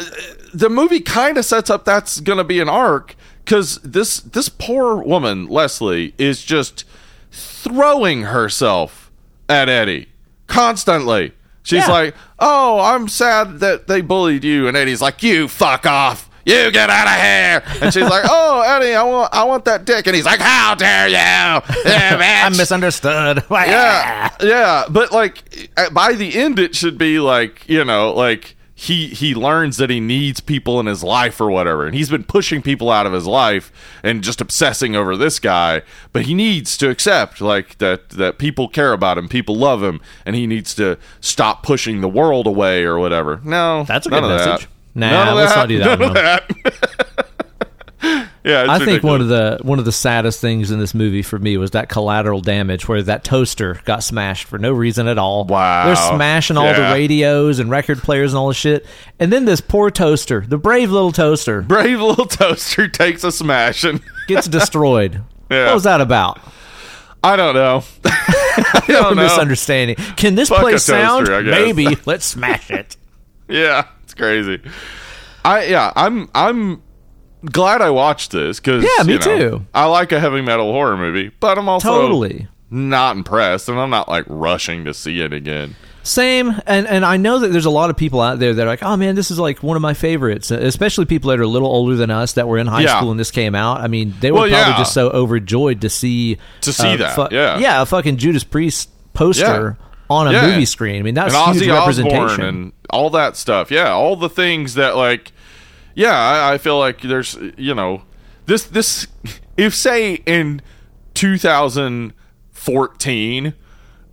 uh, the movie kind of sets up that's going to be an arc because this this poor woman Leslie is just throwing herself at Eddie constantly. She's Yeah. like, "Oh, I'm sad that they bullied you," and Eddie's like, "You fuck off." You get out of here, and she's like, [LAUGHS] "Oh, Eddie, I want, I want that dick," and he's like, "How dare you, [LAUGHS] bitch." I'm misunderstood. [LAUGHS] yeah yeah but like by the end it should be like you know like he he learns that he needs people in his life or whatever and he's been pushing people out of his life and just obsessing over this guy but he needs to accept like that that people care about him people love him and he needs to stop pushing the world away or whatever no That's a none good of message. that. Nah, let's that. not do that None of one. that. [LAUGHS] yeah it's I think one of the one of the saddest things in this movie for me was that collateral damage where that toaster got smashed for no reason at all. Wow. They're smashing all the radios and record players and all this shit. And then this poor toaster, the brave little toaster, brave little [LAUGHS] toaster takes a smash and [LAUGHS] gets destroyed. Yeah. What was that about? I don't know. [LAUGHS] I don't know. misunderstanding. Can this Fuck a place sound? toaster, Maybe. Let's smash it. Yeah, it's crazy. I yeah, I'm I'm glad I watched this because Yeah, me too. I like a heavy metal horror movie, but I'm also Totally. not impressed, and I'm not like rushing to see it again. Same, and and I know that there's a lot of people out there that are like, oh man, this is like one of my favorites. Especially people that are a little older than us that were in high Yeah. school when this came out. I mean, they were Well, probably yeah. just so overjoyed to see To see uh, that, fu- yeah. yeah, a fucking Judas Priest poster on a Yeah. movie screen. I mean, that's and huge Ozzy representation. And all that stuff. Yeah, all the things that like, yeah, I, I feel like there's you know this this if say in 2014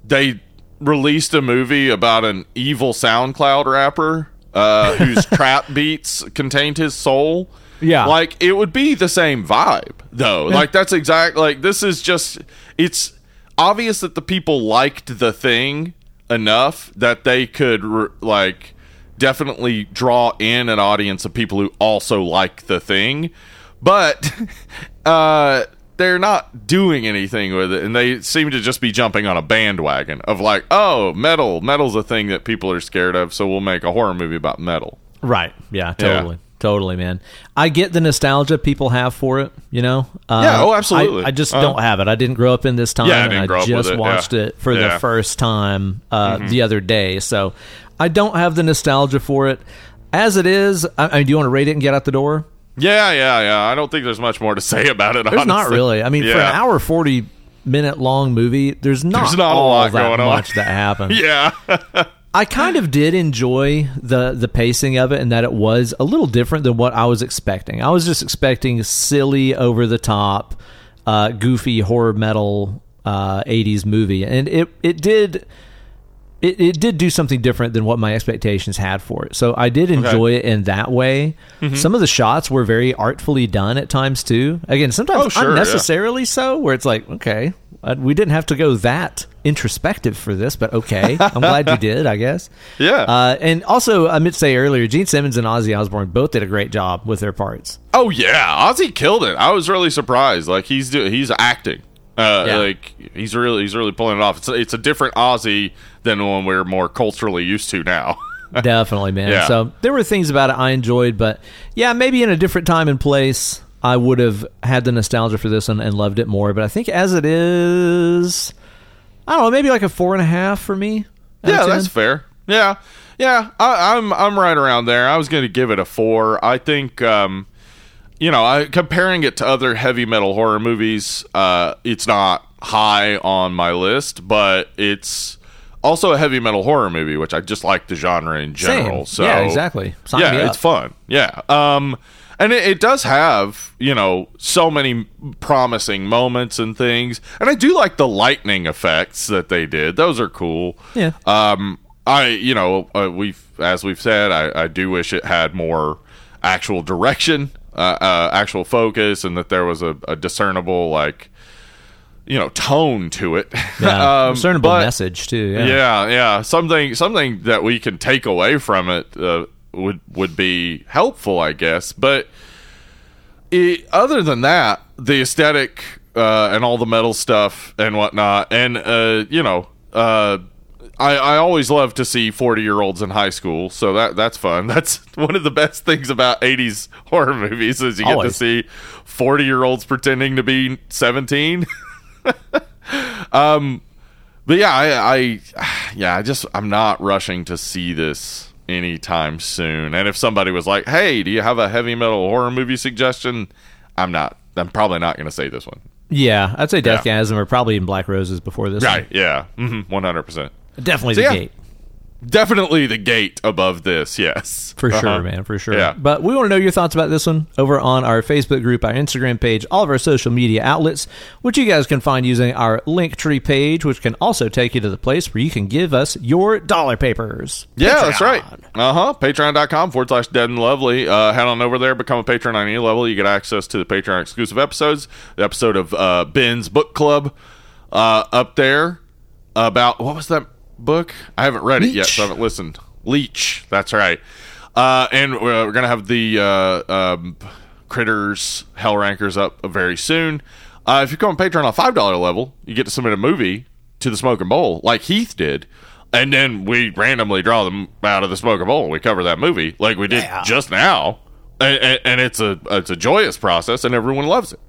they released a movie about an evil SoundCloud rapper uh, [LAUGHS] whose trap beats contained his soul. Yeah. like it would be the same vibe though. Like that's exact. Like this is just it's obvious that the people liked the thing enough that they could like definitely draw in an audience of people who also like the thing but [LAUGHS] uh they're not doing anything with it and they seem to just be jumping on a bandwagon of like oh metal metal's a thing that people are scared of so we'll make a horror movie about metal Right. Yeah, totally. Totally, man. I get the nostalgia people have for it, you know? Uh, Yeah, oh, absolutely. I, I just Uh, don't have it. I didn't grow up in this time. Yeah, I and didn't grow up just with it, watched yeah. it for Yeah. Mm-hmm. the first time uh, the other day. So I don't have the nostalgia for it. As it is, I, I mean, do you want to rate it and get out the door? yeah yeah yeah i don't think there's much more to say about it There's not really. I mean, for an hour 40 minute long movie, there's not, There's not a all lot that going on. much that happens. [LAUGHS] yeah [LAUGHS] I kind of did enjoy the the pacing of it and that it was a little different than what I was expecting. I was just expecting silly, over the top, uh, goofy horror metal uh, '80s movie, and it it did. It, it did do something different than what my expectations had for it. So I did enjoy it in that way. Mm-hmm. Some of the shots were very artfully done at times too. Again, sometimes Oh, sure, yeah. unnecessarily so, where it's like, okay, uh, we didn't have to go that introspective for this, but okay, I'm glad you [LAUGHS] did. I guess. Yeah. Uh, and also, I meant to say earlier, Gene Simmons and Ozzy Osbourne both did a great job with their parts. Oh yeah, Ozzy killed it. I was really surprised. Like he's do- he's acting. Uh, Yeah. Like he's really he's really pulling it off. It's it's a different Ozzy than the one we're more culturally used to now. [LAUGHS] Definitely, man. Yeah. So there were things about it I enjoyed, but yeah, maybe in a different time and place, I would have had the nostalgia for this one and loved it more. But I think as it is, I don't know, maybe like a four and a half for me. yeah, that's fair. Yeah, yeah. I, I'm I'm right around there. I was going to give it a four. I think. Um, you know, I, comparing it to other heavy metal horror movies, uh, it's not high on my list, but it's also a heavy metal horror movie, which I just like the genre in Same. general. So yeah, exactly. Sign yeah, it's fun. Yeah. Um, and it, it does have, you know, so many promising moments and things. And I do like the lightning effects that they did. Those are cool. Yeah. Um, I, you know, uh, we've, as we've said, I, I do wish it had more actual direction, uh, uh, actual focus, and that there was a, a discernible, like, you know, tone to it. Yeah, [LAUGHS] Um, discernible but- message too. Yeah. yeah, yeah. Something something that we can take away from it uh, would would be helpful, I guess. But it, other than that, the aesthetic uh, and all the metal stuff and whatnot, and uh, you know, uh, I, I always love to see forty year olds in high school, so that that's fun. [LAUGHS] That's one of the best things about eighties horror movies is you get Always. to see forty year olds pretending to be seventeen. [LAUGHS] Um, but yeah, I, I, yeah, I just I'm not rushing to see this anytime soon. And if somebody was like, "Hey, do you have a heavy metal horror movie suggestion?" I'm not. I'm probably not going to say this one. Yeah, I'd say Death Yeah. Or probably in Black Roses before this. Right? Yeah. Mm-hmm, one hundred percent. Definitely So, the yeah. gate. Definitely the gate above this. Yes, For Uh-huh. sure, man, for sure. Yeah. But we want to know your thoughts about this one over on our Facebook group, our Instagram page, all of our social media outlets, which you guys can find using our Linktree page, which can also take you to the place where you can give us your dollar papers. Yeah, that's right. Uh huh. Patreon.com forward slash dead and lovely. Uh, head on over there, become a patron on any level. You get access to the Patreon exclusive episodes. The episode of uh, Ben's Book Club uh, up there about what was that book? I haven't read it yet, so I haven't listened. Leech. That's right. Uh, and we're, we're going to have the uh, um, Critters Hell Rankers up very soon. Uh, if you come on Patreon on $5 level, you get to submit a movie to the Smoking Bowl like Heath did. And then we randomly draw them out of the Smoking Bowl we cover that movie like we did Yeah. just now. And, and, and it's a it's a joyous process and everyone loves it.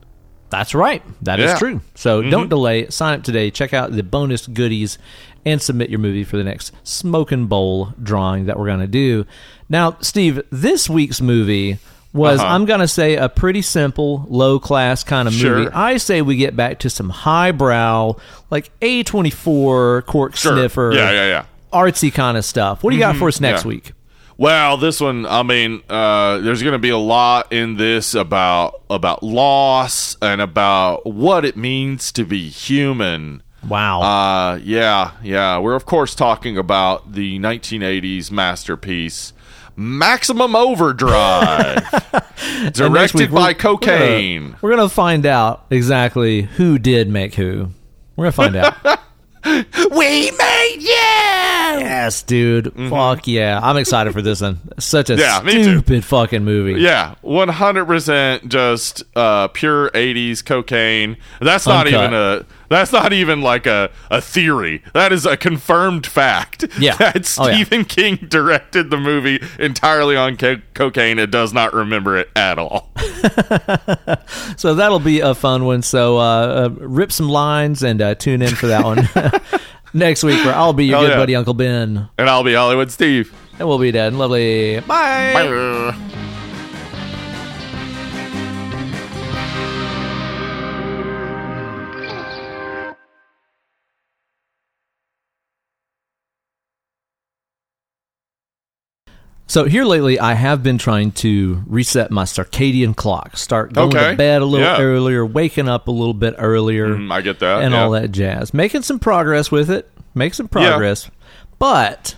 That's right. That is Yeah. true. So don't delay. Sign up today. Check out the bonus goodies and submit your movie for the next Smoking Bowl drawing that we're going to do. Now, Steve, this week's movie was Uh-huh. I'm going to say a pretty simple, low class kind of movie. I say we get back to some highbrow, like A24, cork Sure. sniffer, Yeah, yeah, yeah. artsy kind of stuff. What do you got for us next yeah. week? Well, this one, I mean, uh, there's going to be a lot in this about about loss and about what it means to be human. Wow. Uh, yeah, yeah. We're of course talking about the 1980s masterpiece Maximum Overdrive, [LAUGHS] directed week, by we're- Cocaine. We're going to find out exactly who did make who. We're going to find out. [LAUGHS] we made you. yes, dude. Fuck yeah. I'm excited for this one. Such a Mm-hmm. [LAUGHS] Yeah, stupid fucking movie. Yeah, 100% just uh, pure 80s cocaine. That's not Uncut. even a that's not even like a, a theory. That is a confirmed fact. Yeah. [LAUGHS] That Oh, yeah. Stephen King directed the movie entirely on co- cocaine and does not remember it at all. [LAUGHS] So that'll be a fun one. So uh, uh, rip some lines and uh, tune in for that one [LAUGHS] next week, where I'll be your good yeah. buddy Uncle Ben, And I'll be Hollywood Steve. and we'll be dead and lovely. Bye. Bye. So here lately, I have been trying to reset my circadian clock, start going Okay. to bed a little Yeah. earlier, waking up a little bit earlier, Mm, I get that. and yeah. all that jazz. Making some progress with it, make some progress, but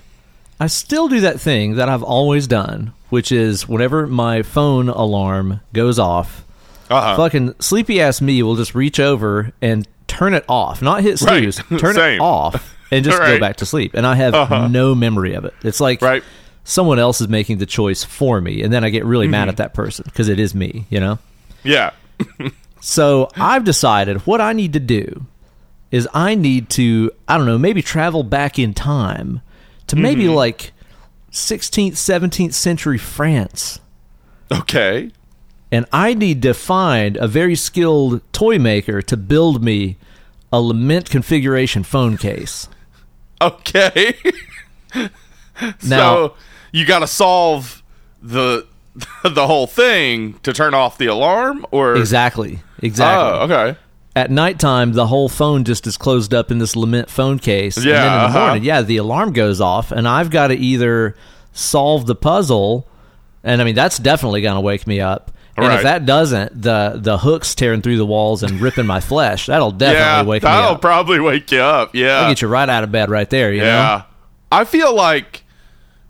I still do that thing that I've always done, which is whenever my phone alarm goes off, Uh-huh. fucking sleepy ass me will just reach over and turn it off, not hit Right. snooze, turn [LAUGHS] it off, and just go back to sleep. And I have no memory of it. It's like Right. Someone else is making the choice for me, and then I get really Mm-hmm. mad at that person because it is me, you know. Yeah. [LAUGHS] So I've decided what I need to do is I need to I don't know maybe travel back in time to maybe Mm-hmm. like 16th 17th century France Okay. and I need to find a very skilled toy maker to build me a lament configuration phone case. [LAUGHS] Okay. [LAUGHS] Now so you got to solve the [LAUGHS] the whole thing to turn off the alarm or exactly exactly Oh, okay. at nighttime the whole phone just is closed up in this lament phone case and then Yeah, in the uh-huh. morning yeah the alarm goes off and i've got to either solve the puzzle and i mean that's definitely going to wake me up and if that doesn't the the hooks tearing through the walls and ripping my flesh that'll [LAUGHS] definitely yeah, wake me up. that'll probably wake you up. Yeah. I'll get you right out of bed right there you know yeah. I feel like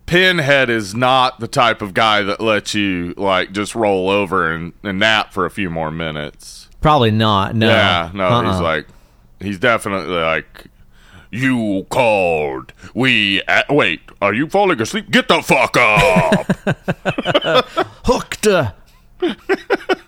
Pinhead is not the type of guy that lets you like just roll over and, and nap for a few more minutes. probably not no Yeah, no, he's Uh-uh. like he's definitely like you called. We a wait. Are you falling asleep? Get the fuck up. [LAUGHS] hooked [LAUGHS]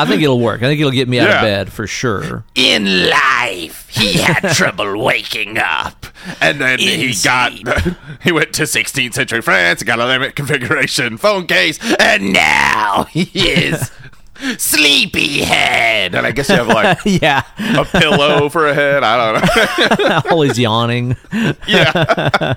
I think it'll work. I think it'll get me out Yeah. of bed for sure. in life he had [LAUGHS] trouble waking up and then he got [LAUGHS] he went to 16th century france got a lament configuration phone case and now he is [LAUGHS] sleepyhead and i guess you have like yeah. a pillow for a head i don't know Always yawning. yeah